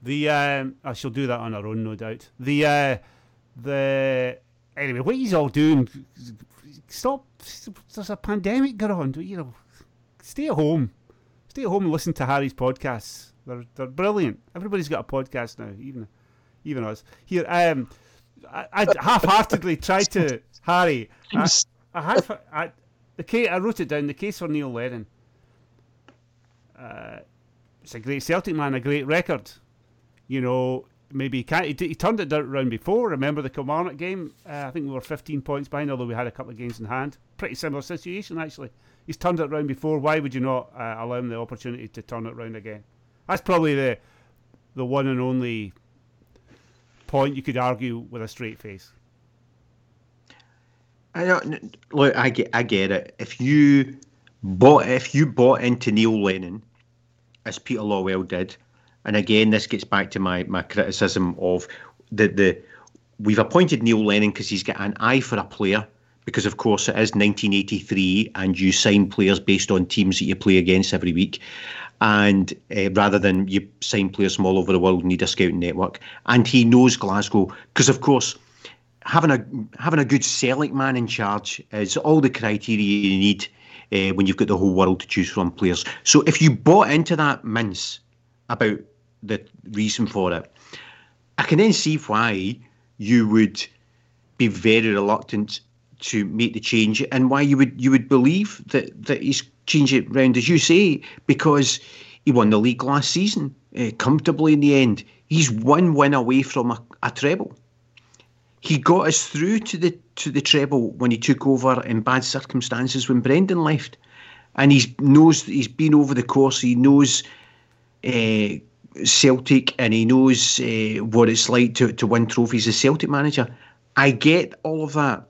the um, I shall do that on her own, no doubt. The uh, the anyway, what he's all doing, stop. There's a pandemic going on. You know, stay at home. Stay at home and listen to Harry's podcasts. They're they're brilliant. Everybody's got a podcast now, even even us. Here, um, I, I half-heartedly tried to Harry. I, I had I, the case. I wrote it down. The case for Neil Lennon. Uh, it's a great Celtic man, a great record. You know, maybe he can't. He, he, turned it around before. Remember the Kilmarnock game? Uh, I think we were 15 points behind, although we had a couple of games in hand. Pretty similar situation, actually. He's turned it around before. Why would you not uh, allow him the opportunity to turn it around again? That's probably the the one and only point you could argue with a straight face. I don't look. I get. I get it. If you bought, if you bought into Neil Lennon, as Peter Lawwell did, and again, this gets back to my my criticism of the the we've appointed Neil Lennon because he's got an eye for a player. Because of course it is 1983, and you sign players based on teams that you play against every week, and uh, rather than you sign players from all over the world, and need a scouting network. And he knows Glasgow because, of course, having a having a good Celtic man in charge is all the criteria you need uh, when you've got the whole world to choose from players. So if you bought into that mince about the reason for it. I can then see why you would be very reluctant to make the change and why you would you would believe that that he's changed it round as you say because he won the league last season uh, comfortably in the end. He's one win away from a, a treble. He got us through to the to the treble when he took over in bad circumstances when Brendan left. and he knows he's been over the course. He knows uh, Celtic, and he knows uh, what it's like to to win trophies as Celtic manager. I get all of that,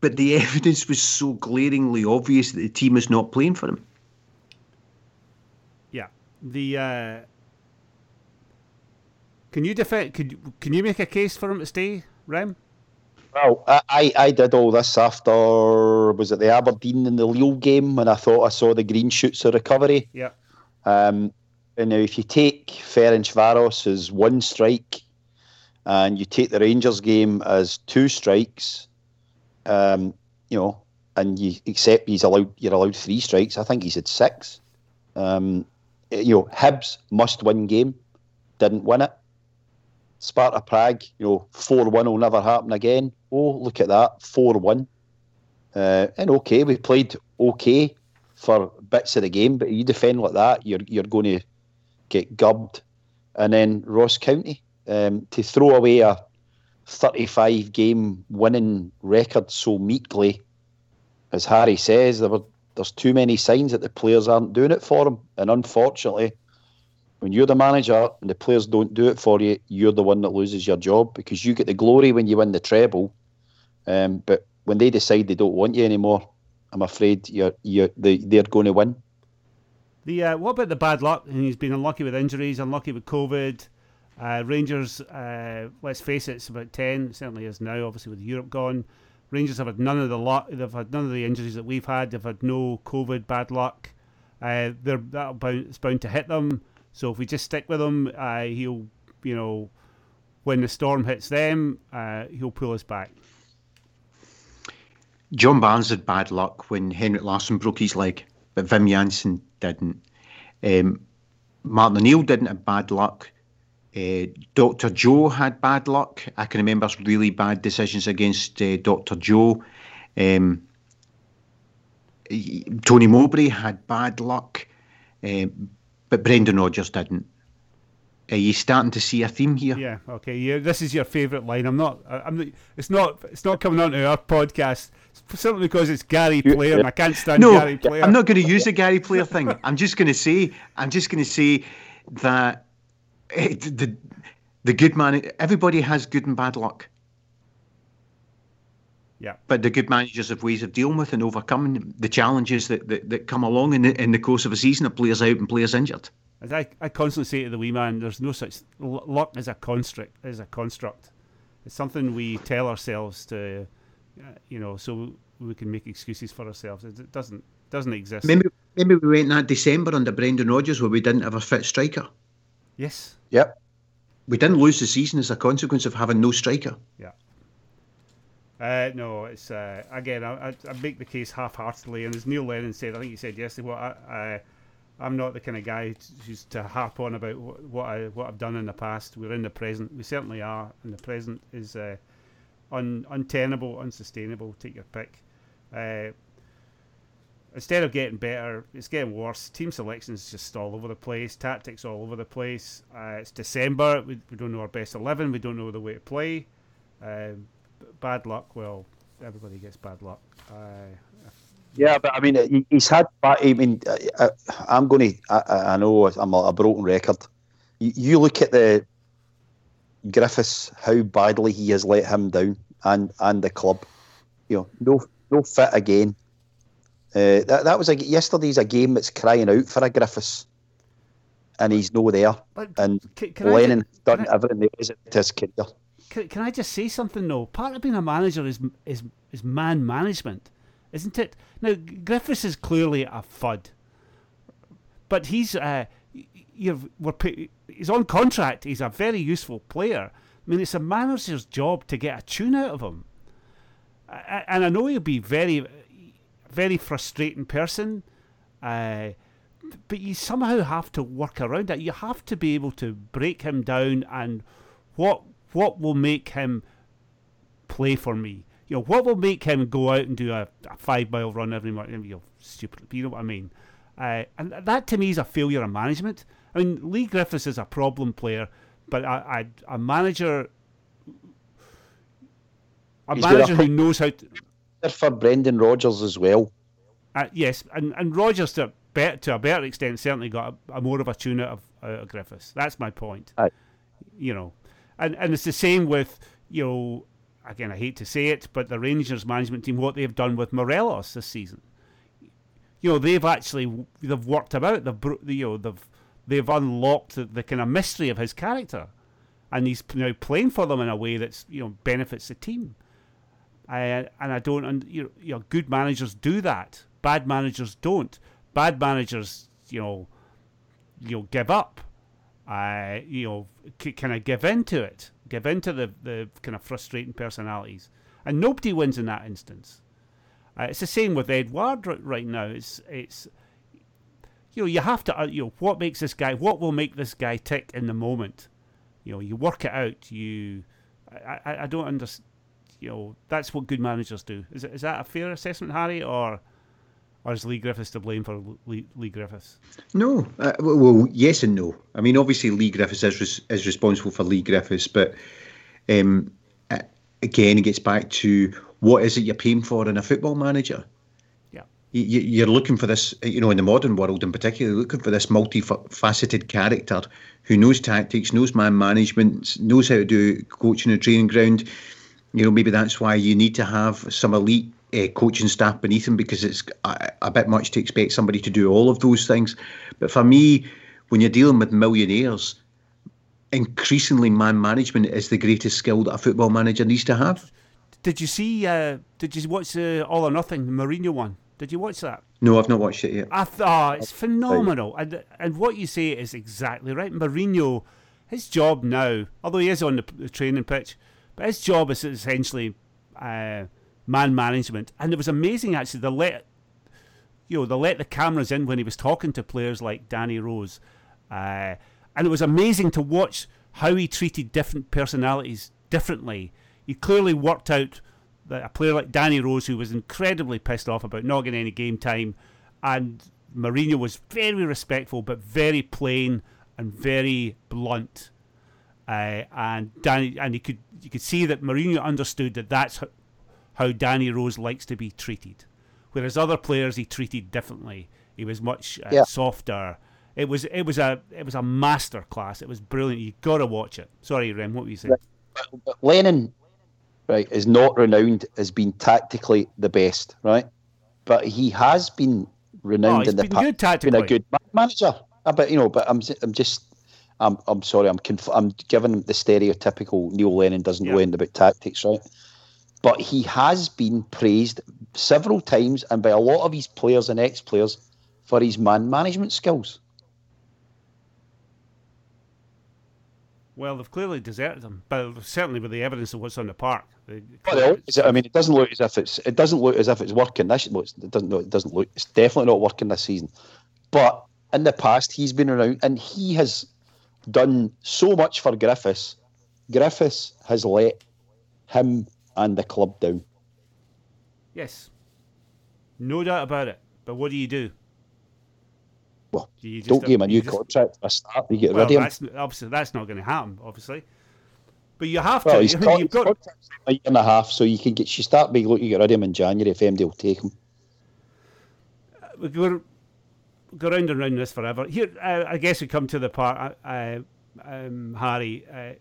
but the evidence was so glaringly obvious that the team is not playing for him. Yeah, the. Uh, can you defend? Could can you make a case for him to stay, Rem? Well, I, I did all this after was it the Aberdeen and the Lille game when I thought I saw the green shoots of recovery. Yeah. Um, and now if you take Ferencvaros as one strike, and you take the Rangers game as two strikes, um, you know, and you accept he's allowed you're allowed three strikes. I think he's had six. Um, you know, Hibs must win game, didn't win it. Sparta Prague, you know, 4 1 will never happen again. Oh, look at that, 4 1. Uh, and okay, we played okay for bits of the game, but you defend like that, you're you're going to get gubbed. And then Ross County, um, to throw away a 35 game winning record so meekly, as Harry says, there were, there's too many signs that the players aren't doing it for him. And unfortunately, when you're the manager and the players don't do it for you, you're the one that loses your job because you get the glory when you win the treble. Um, but when they decide they don't want you anymore, I'm afraid you're, you're they, they're going to win. The uh, what about the bad luck? And he's been unlucky with injuries, unlucky with COVID. Uh, Rangers, uh, let's face it, it's about ten. Certainly is now. Obviously, with Europe gone, Rangers have had none of the luck. They've had none of the injuries that we've had. They've had no COVID bad luck. Uh, they're that bound, it's bound to hit them. So if we just stick with him, uh, he'll, you know, when the storm hits them, uh, he'll pull us back. John Barnes had bad luck when Henrik Larsson broke his leg, but Wim Jansen didn't. Um, Martin O'Neill didn't have bad luck. Uh, Dr. Joe had bad luck. I can remember some really bad decisions against uh, Dr. Joe. Um, Tony Mowbray had bad luck. Um, but Brendan Rodgers didn't. Are you starting to see a theme here? Yeah. Okay. Yeah. This is your favourite line. I'm not. I'm. Not, it's not. It's not coming onto our podcast simply because it's Gary Player, and I can't stand no, Gary Player. I'm not going to use the Gary Player thing. I'm just going to say. I'm just going to say that it, eh, the the good man. Everybody has good and bad luck. Yeah. But the good managers have ways of dealing with and overcoming the challenges that, that, that come along in the, in the course of a season of players out and players injured. As I, I constantly say to the wee man, there's no such luck as a construct. As a construct, it's something we tell ourselves to, you know, so we can make excuses for ourselves. It doesn't doesn't exist. Maybe maybe we went that December under Brendan Rodgers where we didn't have a fit striker. Yes. Yep. We didn't lose the season as a consequence of having no striker. Yeah. Uh, no, it's uh, again. I, I, make the case half-heartedly, and as Neil Lennon said, I think he said yesterday, "Well, I, I, am not the kind of guy who's to harp on about what, what I what I've done in the past. We're in the present. We certainly are, and the present is uh, un, untenable, unsustainable. Take your pick. Uh, instead of getting better, it's getting worse. Team selection is just all over the place. Tactics all over the place. Uh, it's December. We, we don't know our best eleven. We don't know the way to play. Um, bad luck. Well, everybody gets bad luck. Uh, yeah, but I mean, he's had. I mean, I, am going to. I, I, know I'm a, broken record. You, you, look at the Griffiths, how badly he has let him down, and and the club. You know, no no fit again. Uh, that that was a yesterday's a game that's crying out for a Griffiths, and he's no there. But and can, can Lennon I, done everything there is to his career can, can I just say something though? Part of being a manager is is is man management, isn't it? Now Griffiths is clearly a fud, but he's uh, you've we're he's on contract. He's a very useful player. I mean, it's a manager's job to get a tune out of him, and I know he'll be very, very frustrating person. Uh, but you somehow have to work around that. You have to be able to break him down and what what will make him play for me? You know, what will make him go out and do a, a five mile run every morning? You know, stupid, you know what I mean? Uh, and that to me is a failure of management. I mean, Leigh Griffiths is a problem player, but a, a, a manager, a He's manager who knows how to. For Brendan Rodgers as well. Uh, yes, and and Rodgers to, bet, to a better extent certainly got a, a more of a tune out of, out of Griffiths. That's my point. Aye. You know, and and it's the same with you know. Again, I hate to say it, but the Rangers management team, what they've done with Morelos this season, you know, they've actually they've worked him out. They've you know they've they've unlocked the, the kind of mystery of his character, and he's now playing for them in a way that's you know benefits the team. Uh, and I don't, und- you know, you know, good managers do that. Bad managers don't. Bad managers, you know, you know, give up. Uh, you know, kind of give into it, give into the the kind of frustrating personalities, and nobody wins in that instance. Uh, it's the same with Edouard right now. It's it's you know you have to uh, you know what makes this guy what will make this guy tick in the moment. You know you work it out. You I I, I don't understand. You know that's what good managers do. Is is that a fair assessment, Harry, or or is Leigh Griffiths to blame for Leigh, Leigh Griffiths? No, uh, well, yes and no. I mean, obviously, Leigh Griffiths is is responsible for Leigh Griffiths, but um, again, it gets back to what is it you're paying for in a football manager? You, you're looking for this, you know, in the modern world in particular, looking for this multifaceted character who knows tactics, knows man management, knows how to do coaching and training ground. You know, maybe that's why you need to have some elite uh, coaching staff beneath him because it's a, a bit much to expect somebody to do all of those things. But for me, when you're dealing with millionaires, increasingly man management is the greatest skill that a football manager needs to have. Did you see? Uh, did you watch the All or Nothing the Mourinho one? Did you watch that? No, I've not watched it yet. I thought it's phenomenal, and and what you say is exactly right. Mourinho, his job now, although he is on the, the training pitch, but his job is essentially uh, man management. And it was amazing actually. They let you know they let the cameras in when he was talking to players like Danny Rose, uh, and it was amazing to watch how he treated different personalities differently. He clearly worked out a player like Danny Rose, who was incredibly pissed off about not getting any game time, and Mourinho was very respectful but very plain and very blunt. Uh, and Danny, and he could you could see that Mourinho understood that that's ho- how Danny Rose likes to be treated, whereas other players he treated differently. He was much uh, Yeah. softer. It was it was a it was a master class. It was brilliant. You got to watch it. Sorry, Rem, what were you saying? But Lennon, right, is not renowned as being tactically the best, right? But he has been Oh, renowned he's in the been past. good Been tactically. a good manager. Ah, I bet you know, but I'm I'm just I'm I'm sorry. I'm conf- I'm giving the stereotypical Neil Lennon doesn't know Yeah. anything about tactics, right? But he has been praised several times and by a lot of his players and ex-players for his man management skills. Well, they've clearly deserted him, but certainly with the evidence of what's on the park. they- Well, I mean, it doesn't look as if it's it doesn't look as if it's working. This well, it doesn't no, it doesn't look. It's definitely not working this season. But in the past, he's been around and he has done so much for Griffiths. Griffiths has let him and the club down. Yes, no doubt about it. But what do you do? Well, Do you just- Don't give him a new just- contract for a start. You get Well, rid of him. that's obviously that's not going to happen, obviously. But you have Well, to. he's you've got a year and a half, so you can get you start big look. You get rid of him in January if MD will take him. we go go round and round this forever. Here, uh, I guess we come to the part, uh, um, Harry. Uh,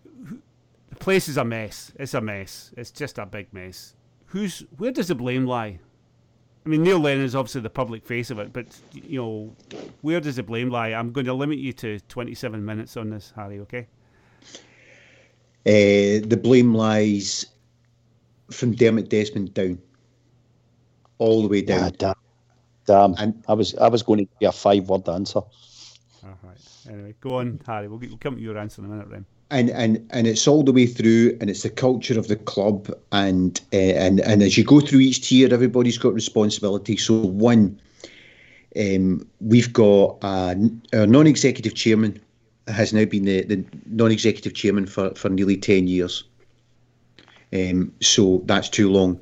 the place is a mess. It's a mess. It's just a big mess. Who's where does the blame lie? I mean, Neil Lennon is obviously the public face of it, but you know, where does the blame lie? I'm going to limit you to 27 minutes on this, Harry. Okay? Uh, the blame lies from Dermot Desmond down, all the way down. Ah, damn. Damn. And- I was I was going to give you a five word answer. All right. Anyway, go on, Harry. We'll, get, we'll come to your answer in a minute, then. And and and it's all the way through, and it's the culture of the club, and uh, and and as you go through each tier, everybody's got responsibility. So one, um, we've got uh, our non-executive chairman has now been the, the non-executive chairman for for nearly ten years. Um, so that's too long.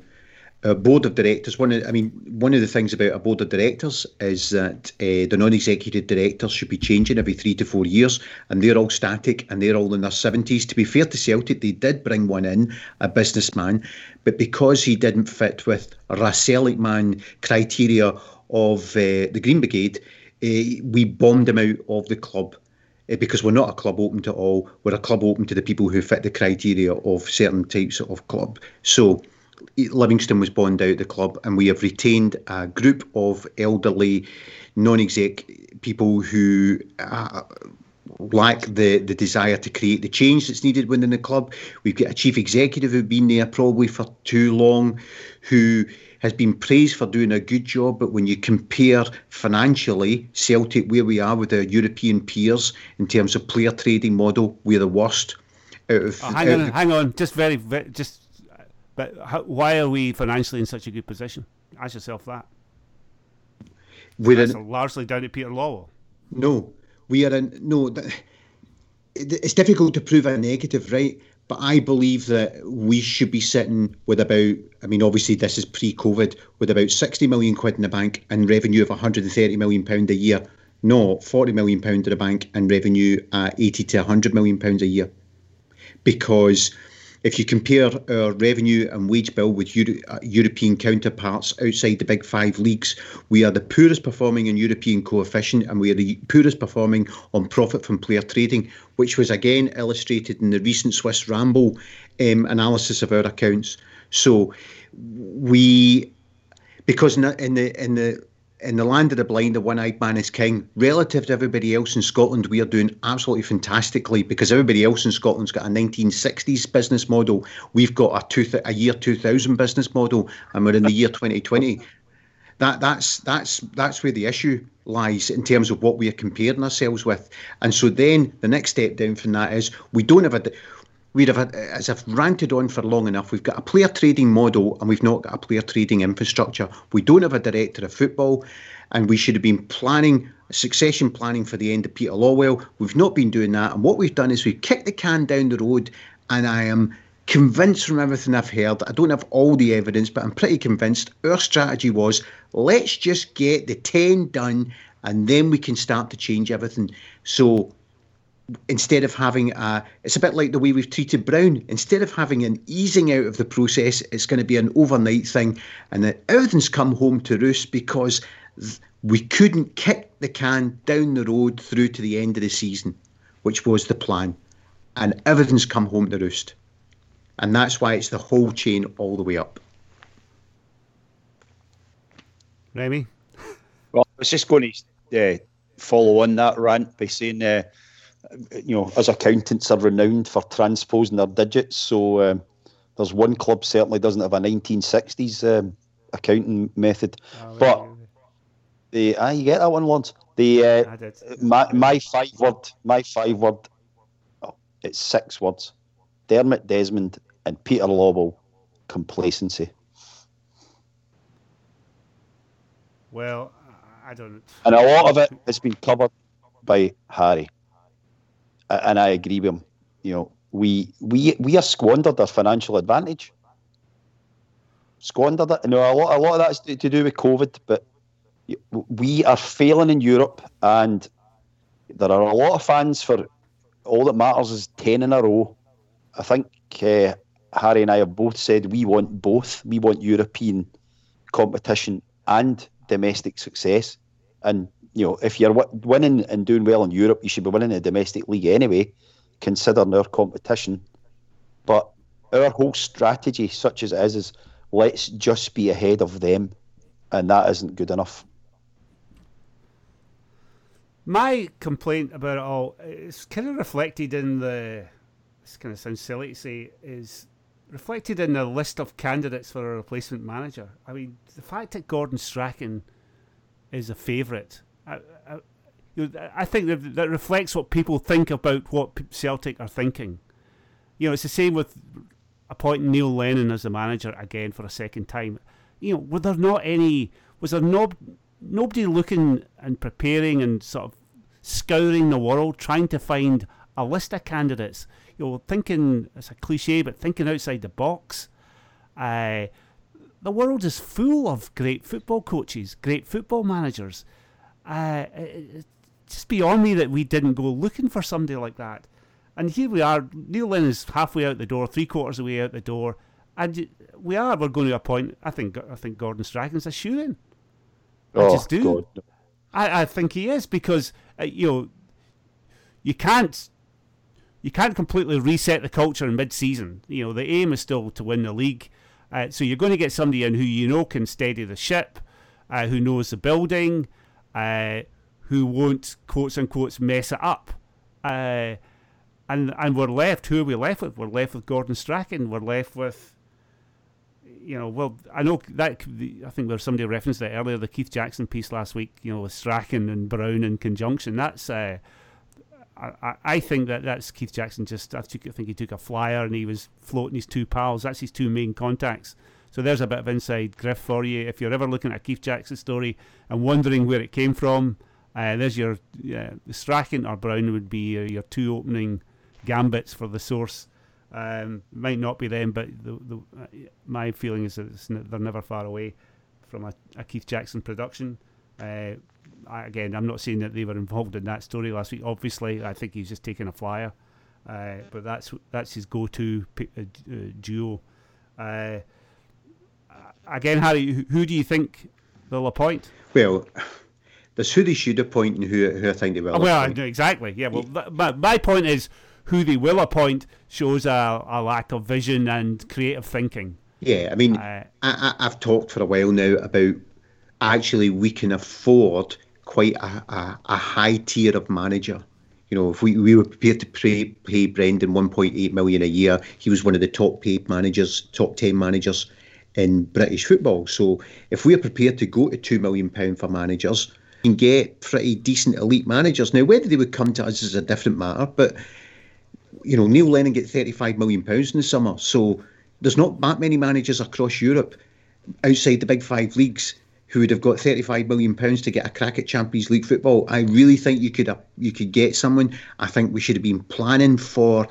Our board of directors. One, of, I mean, one of the things about a board of directors is that uh, the non-executive directors should be changing every three to four years, and they're all static and they're all in their seventies. To be fair to Celtic, they did bring one in, a businessman, but because he didn't fit with a man criteria of uh, the Green Brigade, uh, we bombed him out of the club because we're not a club open to all. We're a club open to the people who fit the criteria of certain types of club. So Livingston was bonded out of the club, and we have retained a group of elderly, non-exec people who. Uh, lack the, the desire to create the change that's needed within the club. We've got a chief executive who's been there probably for too long, who has been praised for doing a good job, but when you compare financially Celtic where we are with our European peers in terms of player trading model, we're the worst. Out of, oh, hang out on, the, hang on, just very, very just. But how, why are we financially in such a good position? Ask yourself that. We're That's in, largely down to Peter Lawwell. No, we are in no. It's difficult to prove a negative, right? But I believe that we should be sitting with about, I mean, obviously this is pre-COVID, with about 60 million quid in the bank and revenue of 130 million pound a year. No, 40 million pound in the bank and revenue at 80 to 100 million pounds a year. Because if you compare our revenue and wage bill with Euro- uh, European counterparts outside the big five leagues, we are the poorest performing in European coefficient and we are the poorest performing on profit from player trading, which was again illustrated in the recent Swiss Ramble um, analysis of our accounts. So we, because in the in the, in the land of the blind, the one-eyed man is king. Relative to everybody else in Scotland, we are doing absolutely fantastically because everybody else in Scotland's got a 1960s business model. We've got a, two, a year 2000 business model, and we're in the year 2020. That that's that's that's where the issue lies in terms of what we are comparing ourselves with. And so then the next step down from that is we don't have a we'd have, as I've ranted on for long enough, we've got a player trading model and we've not got a player trading infrastructure. We don't have a director of football, and we should have been planning succession planning for the end of Peter Lawwell. We've not been doing that, and what we've done is we've kicked the can down the road, and I am convinced from everything I've heard. I don't have all the evidence, but I'm pretty convinced our strategy was let's just get the 10 done and then we can start to change everything. So instead of having a, it's a bit like the way we've treated Brown. Instead of having an easing out of the process, it's going to be an overnight thing, and then everything's come home to roost because we couldn't kick the can down the road through to the end of the season, which was the plan, and everything's come home to roost, and that's why it's the whole chain all the way up. Remy? Well, I was just going to uh, follow on that rant by saying uh, you know, as accountants are renowned for transposing their digits. So um, there's one club certainly doesn't have a 1960s um, accounting method, oh, but the ah, you get that one once. The uh, my my five word my five word, oh, it's six words. Dermot Desmond and Peter Lawwell, complacency. Well, I don't. And a lot of it has been covered by Harry and I agree with him. You know, we we we have squandered our financial advantage. Squandered it. You know, a lot a lot of that's to, to do with COVID, but we are failing in Europe, and there are a lot of fans for all that matters is ten in a row. I think uh, Harry and I have both said we want both. We want European competition and domestic success, and you know, if you're winning and doing well in Europe, you should be winning the domestic league anyway, considering our competition. But our whole strategy, such as it is, is let's just be ahead of them, and that isn't good enough. My complaint about it all is kind of reflected in the. This kind of sounds silly to say, is reflected in the list of candidates for a replacement manager. I mean, the fact that Gordon Strachan is a favourite I, I, you know, I think that, that reflects what people think about what Celtic are thinking. You know, it's the same with appointing Neil Lennon as the manager again for a second time. You know, were there not any? Was there no nobody looking and preparing and sort of scouring the world trying to find a list of candidates? You know, thinking it's a cliche, but thinking outside the box. Uh, the world is full of great football coaches, great football managers. Uh, it's just beyond me that we didn't go looking for somebody like that. And here we are. Neil Lennon is halfway out the door, three quarters of the way out the door, and we are. We're going to appoint. I think. I think Gordon Strachan's a shoo-in. Oh, I just do. God. I, I think he is because uh, you know you can't you can't completely reset the culture in mid-season. You know the aim is still to win the league, uh, so you're going to get somebody in who you know can steady the ship, uh, who knows the building, uh, who won't quotes unquote mess it up. Uh, and and we're left. Who are we left with? We're left with Gordon Strachan. We're left with you know, well, I know that I think there was somebody referenced that earlier, the Keith Jackson piece last week, you know, with Strachan and Brown in conjunction. That's, uh, I, I think that that's Keith Jackson just, I I think he took a flyer and he was floating his two pals. That's his two main contacts. So there's a bit of inside griff for you. If you're ever looking at Keith Jackson story and wondering where it came from, uh, there's your uh, Strachan or Brown would be uh, your two opening gambits for the source. Um, might not be them, but the, the, uh, my feeling is that n- they're never far away from a, a Keith Jackson production. Uh, I, again, I'm not saying that they were involved in that story last week. Obviously, I think he's just taking a flyer, uh, but that's that's his go-to uh, uh, duo. Again, Harry, who, who do you think they'll appoint? Well, there's who they should appoint and who, who I think they will. Oh, well, appoint. exactly. Yeah. Well, th- my, my point is who they will appoint shows a, a lack of vision and creative thinking. Yeah, I mean, Uh, I, I've talked for a while now about actually we can afford quite a, a, a high tier of manager. You know, if we, we were prepared to pay, pay Brendan 1.8 million a year, he was one of the top paid managers, top 10 managers in British football. So if we're prepared to go to two million pound for managers, we can get pretty decent elite managers. Now, whether they would come to us is a different matter, but you know, Neil Lennon get 35 million pounds in the summer. So there's not that many managers across Europe outside the big five leagues who would have got 35 million pounds to get a crack at Champions League football. I really think you could uh, you could get someone. I think we should have been planning for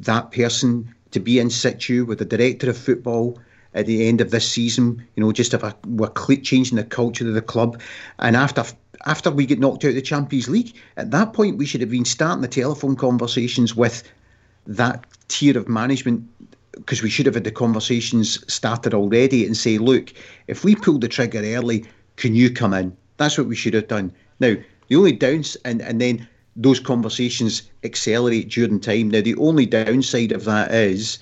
that person to be in situ with the director of football at the end of this season. You know, just if we're changing the culture of the club, and after after we get knocked out of the Champions League, at that point we should have been starting the telephone conversations with that tier of management because we should have had the conversations started already and say, look, if we pull the trigger early, can you come in? That's what we should have done. Now, the only downs and, and then those conversations accelerate during time. Now, the only downside of that is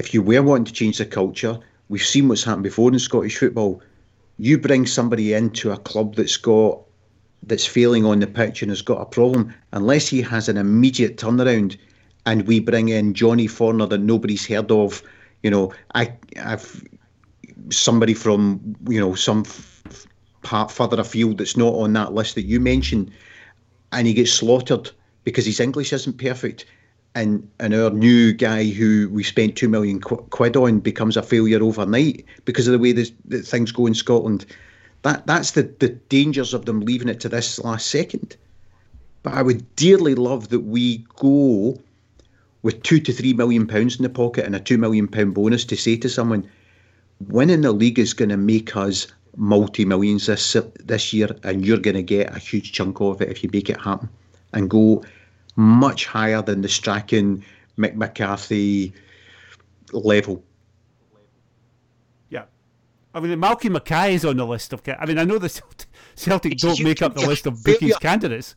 if you were wanting to change the culture, we've seen what's happened before in Scottish football. You bring somebody into a club that's got that's failing on the pitch and has got a problem, unless he has an immediate turnaround, and we bring in Johnny Forner that nobody's heard of, you know, I, I've somebody from you know some part further afield that's not on that list that you mentioned, and he gets slaughtered because his English isn't perfect, and and our new guy who we spent two million qu- quid on becomes a failure overnight because of the way this, that things go in Scotland. That that's the the dangers of them leaving it to this last second. But I would dearly love that we go with two to three million pounds in the pocket and a two million pound bonus to say to someone, winning the league is going to make us multi millions this this year, and you're going to get a huge chunk of it if you make it happen, and go much higher than the Strachan Mick McCarthy level. Yeah. I mean, Malky Mackay is on the list of. I mean, I know the Celtic, Celtic don't you make up the list of failure. bookies candidates.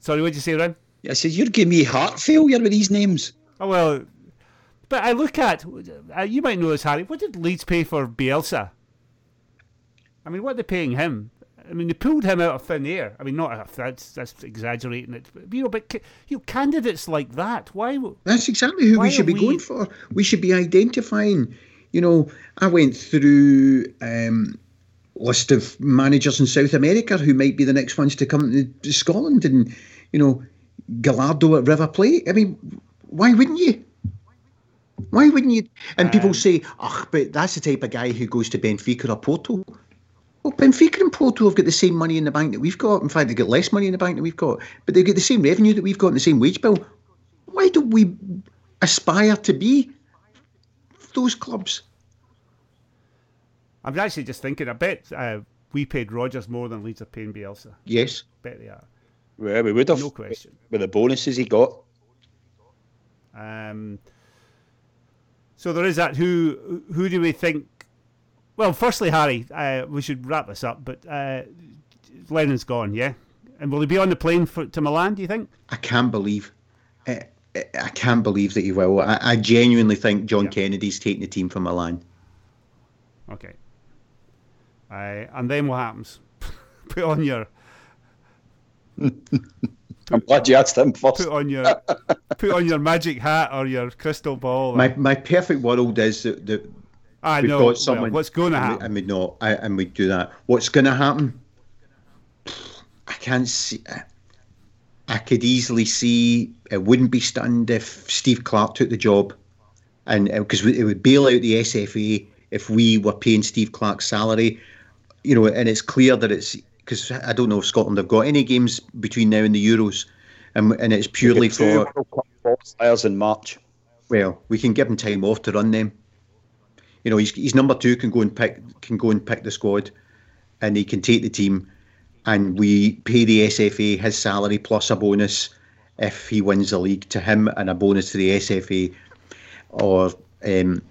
Sorry, what did you say, Ren? I said, you're giving me heart failure with these names. Oh well, but I look at uh, you might know this, Harry. What did Leeds pay for Bielsa? I mean, what are they paying him? I mean, they pulled him out of thin air. I mean, not uh, that's that's exaggerating it, but, you know, but you know, candidates like that. Why? That's exactly who we should be we- going for. We should be identifying. You know, I went through um, list of managers in South America who might be the next ones to come to Scotland, and you know, Gallardo at River Plate. I mean, why wouldn't you? Why wouldn't you? And people Um, say, "Ugh, but that's the type of guy who goes to Benfica or Porto." Well, Benfica and Porto have got the same money in the bank that we've got. In fact, they've got less money in the bank than we've got, but they've got the same revenue that we've got and the same wage bill. Why don't we aspire to be those clubs? I'm actually just thinking. I bet uh, we paid Rodgers more than Leeds are paying Bielsa. Yes. Bet they are. Well, we would have. No question. With the bonuses he got. Um, so there is that. Who who do we think? Well, firstly, Harry, uh, we should wrap this up. But uh, Lennon's gone, yeah. And will he be on the plane for, to Milan? Do you think? I can't believe. I, I can't believe that he will. I, I genuinely think John yeah. Kennedy's taking the team from Milan. Okay. Uh, and then what happens? Put on your I'm glad you asked him first. Put on your put on your magic hat or your crystal ball. My my perfect world is that, that I know got someone. Well, what's going to happen? And we know, I, and we do that. What's going to happen? I can't see. I could easily see it wouldn't be stunned if Steve Clarke took the job, and because uh, it would bail out the SFA if we were paying Steve Clarke's salary, you know, and it's clear that it's because I don't know if Scotland have got any games between now and the Euros, and, and it's purely for players in March. Well, we can give him time off to run them. You know, he's, he's number two can go and pick can go and pick the squad, and he can take the team, and we pay the SFA his salary plus a bonus if he wins the league to him and a bonus to the SFA, or um,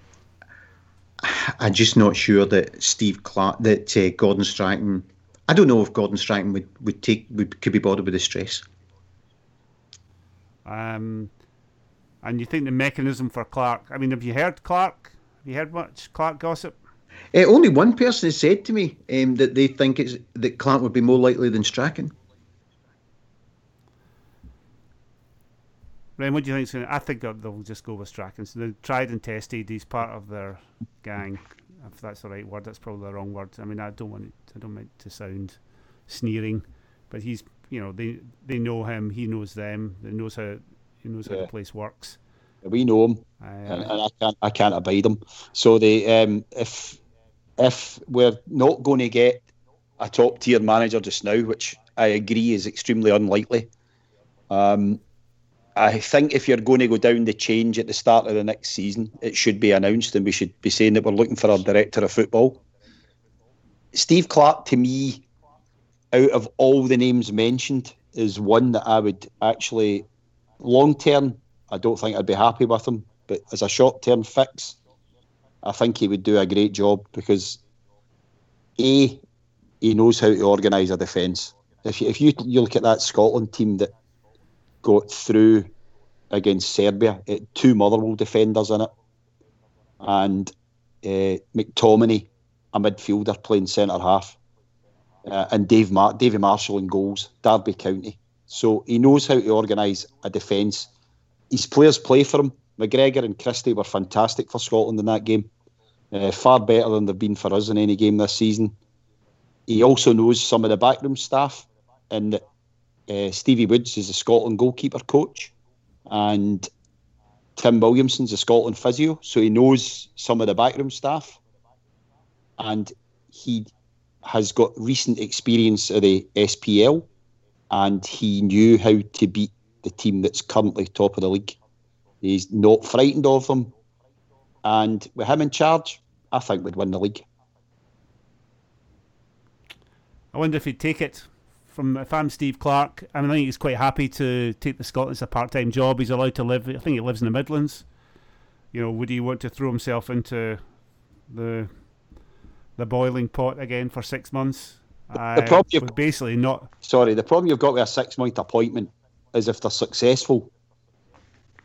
I'm just not sure that Steve Clarke that uh, Gordon Strachan I don't know if Gordon Strachan would, would take would could be bothered with the stress. Um, and you think the mechanism for Clarke? I mean, have you heard Clarke? Have you heard much Clarke gossip? Uh, only one person has said to me um, that they think it's that Clarke would be more likely than Strachan. Ren, what do you think? I think they'll just go with Strachan. So they tried and tested. He's part of their gang if that's the right word. That's probably the wrong word. I mean, I don't want it, I don't want to sound sneering, but he's you know they they know him. He knows them. He knows how he knows yeah. how the place works. We know him, uh, and, and, I can't I can't abide him. So they um, if if we're not going to get a top tier manager just now, which I agree is extremely unlikely. Um, I think if you're going to go down the change at the start of the next season, it should be announced, and we should be saying that we're looking for a director of football. Steve Clarke, to me, out of all the names mentioned, is one that I would actually, long term, I don't think I'd be happy with him. But as a short term fix, I think he would do a great job because, A, he knows how to organise a defence. If you, if you, you look at that Scotland team that got through against Serbia. It, two Motherwell defenders in it, and uh, McTominay, a midfielder playing centre half, uh, and Dave Mar- Davy Marshall in goals. Derby County. So he knows how to organise a defence. His players play for him. McGregor and Christie were fantastic for Scotland in that game. Uh, far better than they've been for us in any game this season. He also knows some of the backroom staff, and uh, Stevie Woods is the Scotland goalkeeper coach, and Tim Williamson's the Scotland physio, so he knows some of the backroom staff, and he has got recent experience of the SPL, and he knew how to beat the team that's currently top of the league. He's not frightened of them, and with him in charge, I think we'd win the league. I wonder if he'd take it from if I'm Steve Clarke, I mean, I think he's quite happy to take the Scotland as a part time job. He's allowed to live. I think he lives in the Midlands. You know, would he want to throw himself into the the boiling pot again for six months? The, uh, problem you've basically not. Sorry, the problem you've got with a six month appointment is if they're successful,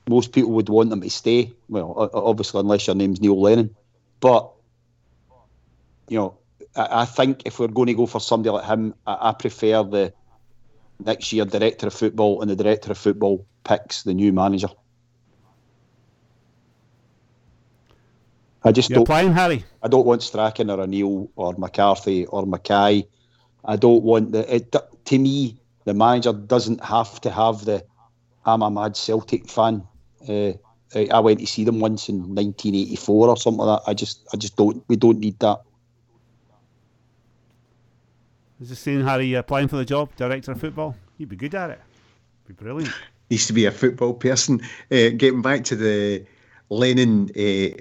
most people would want them to stay. Well, obviously, unless your name's Neil Lennon, but you know, I, think if we're going to go for somebody like him, I, I prefer the next year director of football and the director of football picks the new manager. I just You're don't. Playing, Harry. I don't want Strachan or O'Neill or McCarthy or Mackay. I don't want the. It, to me, the manager doesn't have to have the. I'm a mad Celtic fan. Uh, I went to see them once in 1984 or something like that. I just, I just don't. We don't need that. Is this saying Harry applying for the job, director of football? You'd be good at it. Be brilliant. Needs to be a football person. Uh, getting back to the Lennon uh,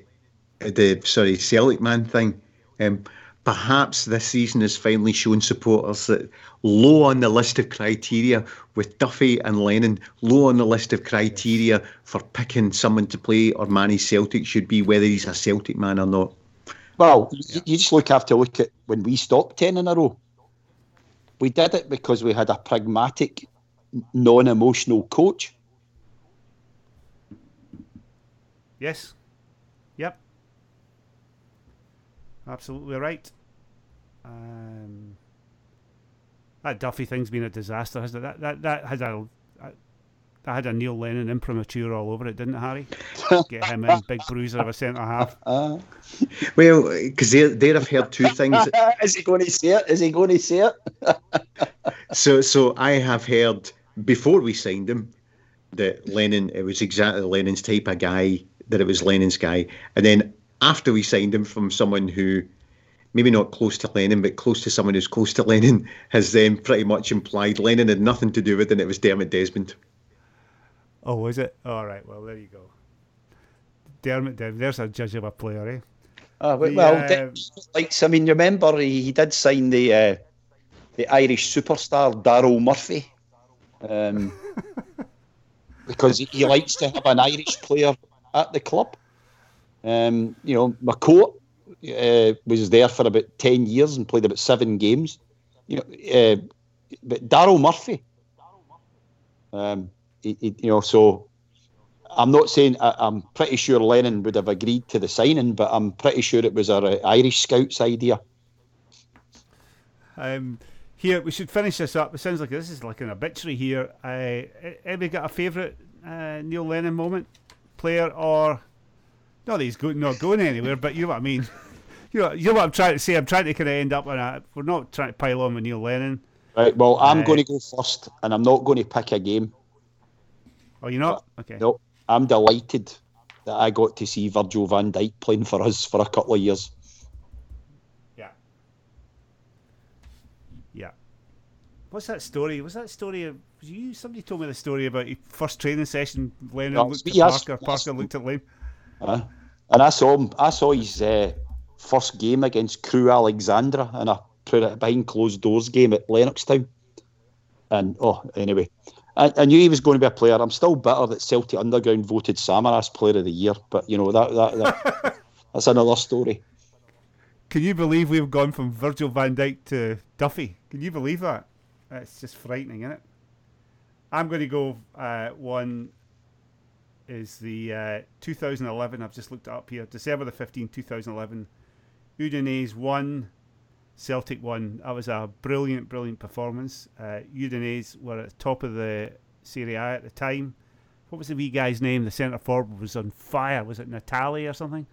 the sorry Celtic man thing. Um, perhaps this season has finally shown supporters that low on the list of criteria with Duffy and Lennon, low on the list of criteria for picking someone to play or manage Celtic should be whether he's a Celtic man or not. Well, yeah. you just look have to look at when we stopped ten in a row. We did it because we had a pragmatic, non-emotional coach. Yes. Yep. Absolutely right. Um, that Duffy thing's been a disaster, hasn't it? That that that had a that had a Neil Lennon imprimatur all over it, didn't it, Harry? Get him in, big bruiser of a centre half. Uh, well, because there, there I've heard two things. Is he going to say it? Is he going to say it? so, so I have heard before we signed him that Lennon, it was exactly Lennon's type of guy, that it was Lennon's guy, and then after we signed him from someone who maybe not close to Lennon, but close to someone who's close to Lennon, has then pretty much implied Lennon had nothing to do with it, and it was Dermot Desmond. Oh, was it? All right. Well, there you go. Dermot, there's a judge of a player, eh? Oh, well, the, well uh, like I mean, remember he, he did sign the uh, the Irish superstar Daryl Murphy, um, because he, he, likes to have an Irish player at the club. Um, you know, McCourt uh, was there for about ten years and played about seven games. You know, uh, but Daryl Murphy. Um, he, he, you know, so I'm not saying I, am pretty sure Lennon would have agreed to the signing, but I'm pretty sure it was our Irish scouts' idea. Um, here we should finish this up. It sounds like this is like an obituary here. Uh, anybody got a favourite uh, Neil Lennon moment, player or not? That he's go- not going anywhere, but you know what I mean. you know, you know what I'm trying to say. I'm trying to kind of end up on a. We're not trying to pile on with Neil Lennon. Right. Well, I'm uh, going to go first, and I'm not going to pick a game. Oh, you're not? Okay. No, I'm delighted that I got to see Virgil van Dijk playing for us for a couple of years. Yeah. Yeah. What's that story? Was that story of was you? Somebody told me the story about your first training session. Lennon no, looked at Parker. Parker looked at Lane. Uh, and I saw him. I saw his uh, first game against Crewe Alexandra, and I put it behind closed doors game at Lennoxtown. And oh, anyway, I, I, knew he was going to be a player. I'm still bitter that Celtic Underground voted Samaras Player of the Year, but you know that that, that that's another story. Can you believe we've gone from Virgil Van Dijk to Duffy? Can you believe that? It's just frightening, isn't it? I'm going to go. Uh, one is the uh, 2011. I've just looked it up here. December the 15th, 2011. Udinese won Celtic won. That was a brilliant, brilliant performance. Uh, Udinese were at the top of the Serie A at the time. What was the wee guy's name? The centre forward was on fire. Was it Natale or something?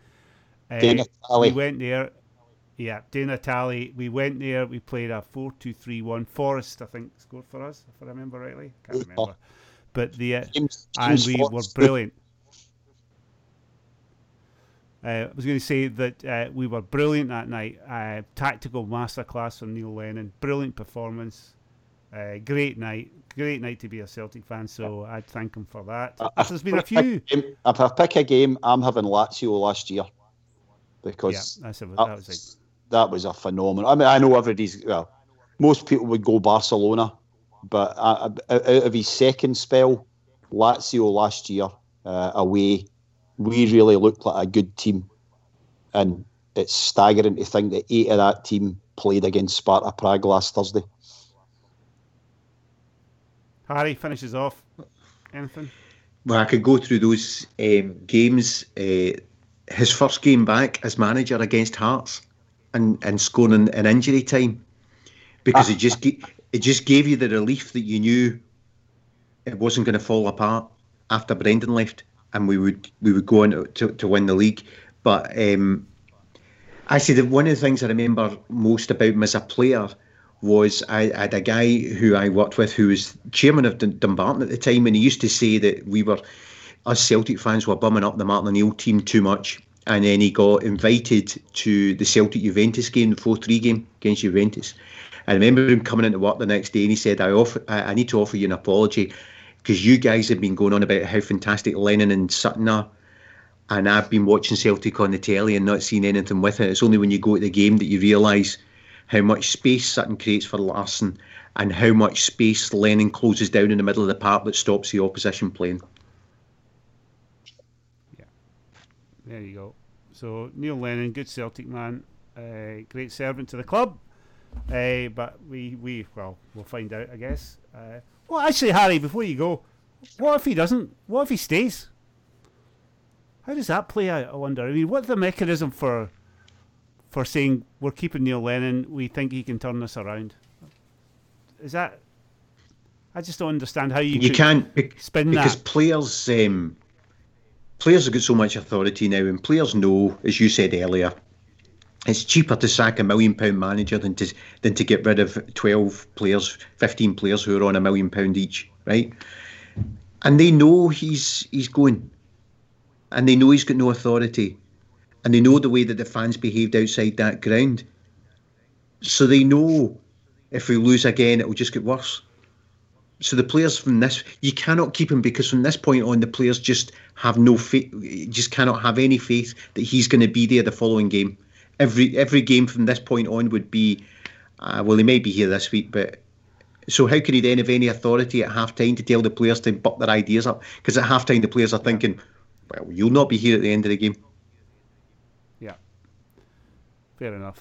Uh, we went there. Yeah, De Natale. We went there. We played a 4 2 3 1. Forrest, I think, scored for us, if I remember rightly. Can't remember. But the uh, James, James and we were brilliant. Uh, I was going to say that uh, we were brilliant that night. Uh, tactical masterclass from Neil Lennon. Brilliant performance. Uh, great night. Great night to be a Celtic fan. So I'd thank him for that. There's been a few. If I pick a game, I'm having Lazio last year because yeah, a, that, was a, that was a phenomenal. I mean, I know everybody's well. Most people would go Barcelona, but out of his second spell, Lazio last year uh, away we really looked like a good team. And it's staggering to think that eight of that team played against Sparta Prague last Thursday. Harry finishes off. Anything? Well, I could go through those um, games. Uh, his first game back as manager against Hearts and, and scoring in injury time because he just it just gave you the relief that you knew it wasn't going to fall apart after Brendan left and we would we would go on to, to win the league. But um, actually, that one of the things I remember most about him as a player was I, I, had a guy who I worked with who was chairman of Dumbarton at the time, and he used to say that we were us Celtic fans were bumming up the Martin O'Neill team too much. And then he got invited to the Celtic Juventus game, the 4 3 game against Juventus. I remember him coming into work the next day and he said, I offer, I, need to offer you an apology because you guys have been going on about how fantastic Lennon and Sutton are. and I've been watching Celtic on the telly and not seeing anything with it. It's only when you go to the game that you realise how much space Sutton creates for Larsson and how much space Lennon closes down in the middle of the park that stops the opposition playing. Yeah, there you go. So Neil Lennon, good Celtic man, uh, great servant to the club. Uh, but we, we, well, we'll find out, I guess. Uh, well, actually, Harry, before you go, what if he doesn't? What if he stays? How does that play out? I wonder. I mean, what's the mechanism for for saying we're keeping Neil Lennon? We think he can turn this around. Is that? I just don't understand how you you can't spin because that. players um, players have got so much authority now, and players know, as you said earlier, it's cheaper to sack a million pound manager than to than to get rid of twelve players, fifteen players who are on a million pound each, right? And they know he's he's going, and they know he's got no authority, and they know the way that the fans behaved outside that ground. So they know if we lose again, it will just get worse. So the players from this, you cannot keep him because from this point on, the players just have no faith, just cannot have any faith that he's going to be there the following game every every game from this point on would be uh, well, he may be here this week, but so how can he then have any authority at half time to tell the players to buck their ideas up? Because at half time the players are thinking, well, you'll not be here at the end of the game. Yeah, fair enough.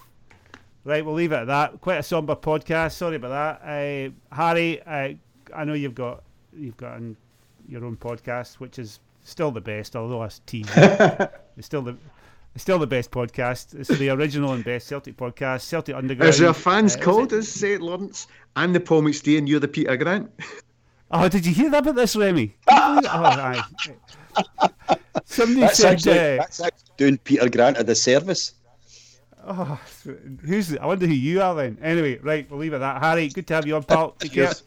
Right, we'll leave it at that. Quite a somber podcast. Sorry about that, uh, Harry. Uh, I know you've got you've got your own podcast, which is still the best, although it's TV. it's still the it's still the best podcast. It's the original and best Celtic podcast, Celtic Underground. Is there fans uh, called us St. Lawrence? I'm the Paul McStay and you're the Peter Grant. Oh, did you hear that about this, Remy? oh, aye. Somebody That's said. actually, uh, that's actually doing Peter Grant a disservice. oh, who's? I wonder who you are then. Anyway, right, we'll leave it at that. Harry, good to have you on, pal. Take care. Cheers.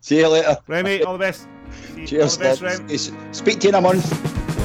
See you later. Remy, all the best. See- Cheers. All the best, lads. Rem. Speak to you in a month.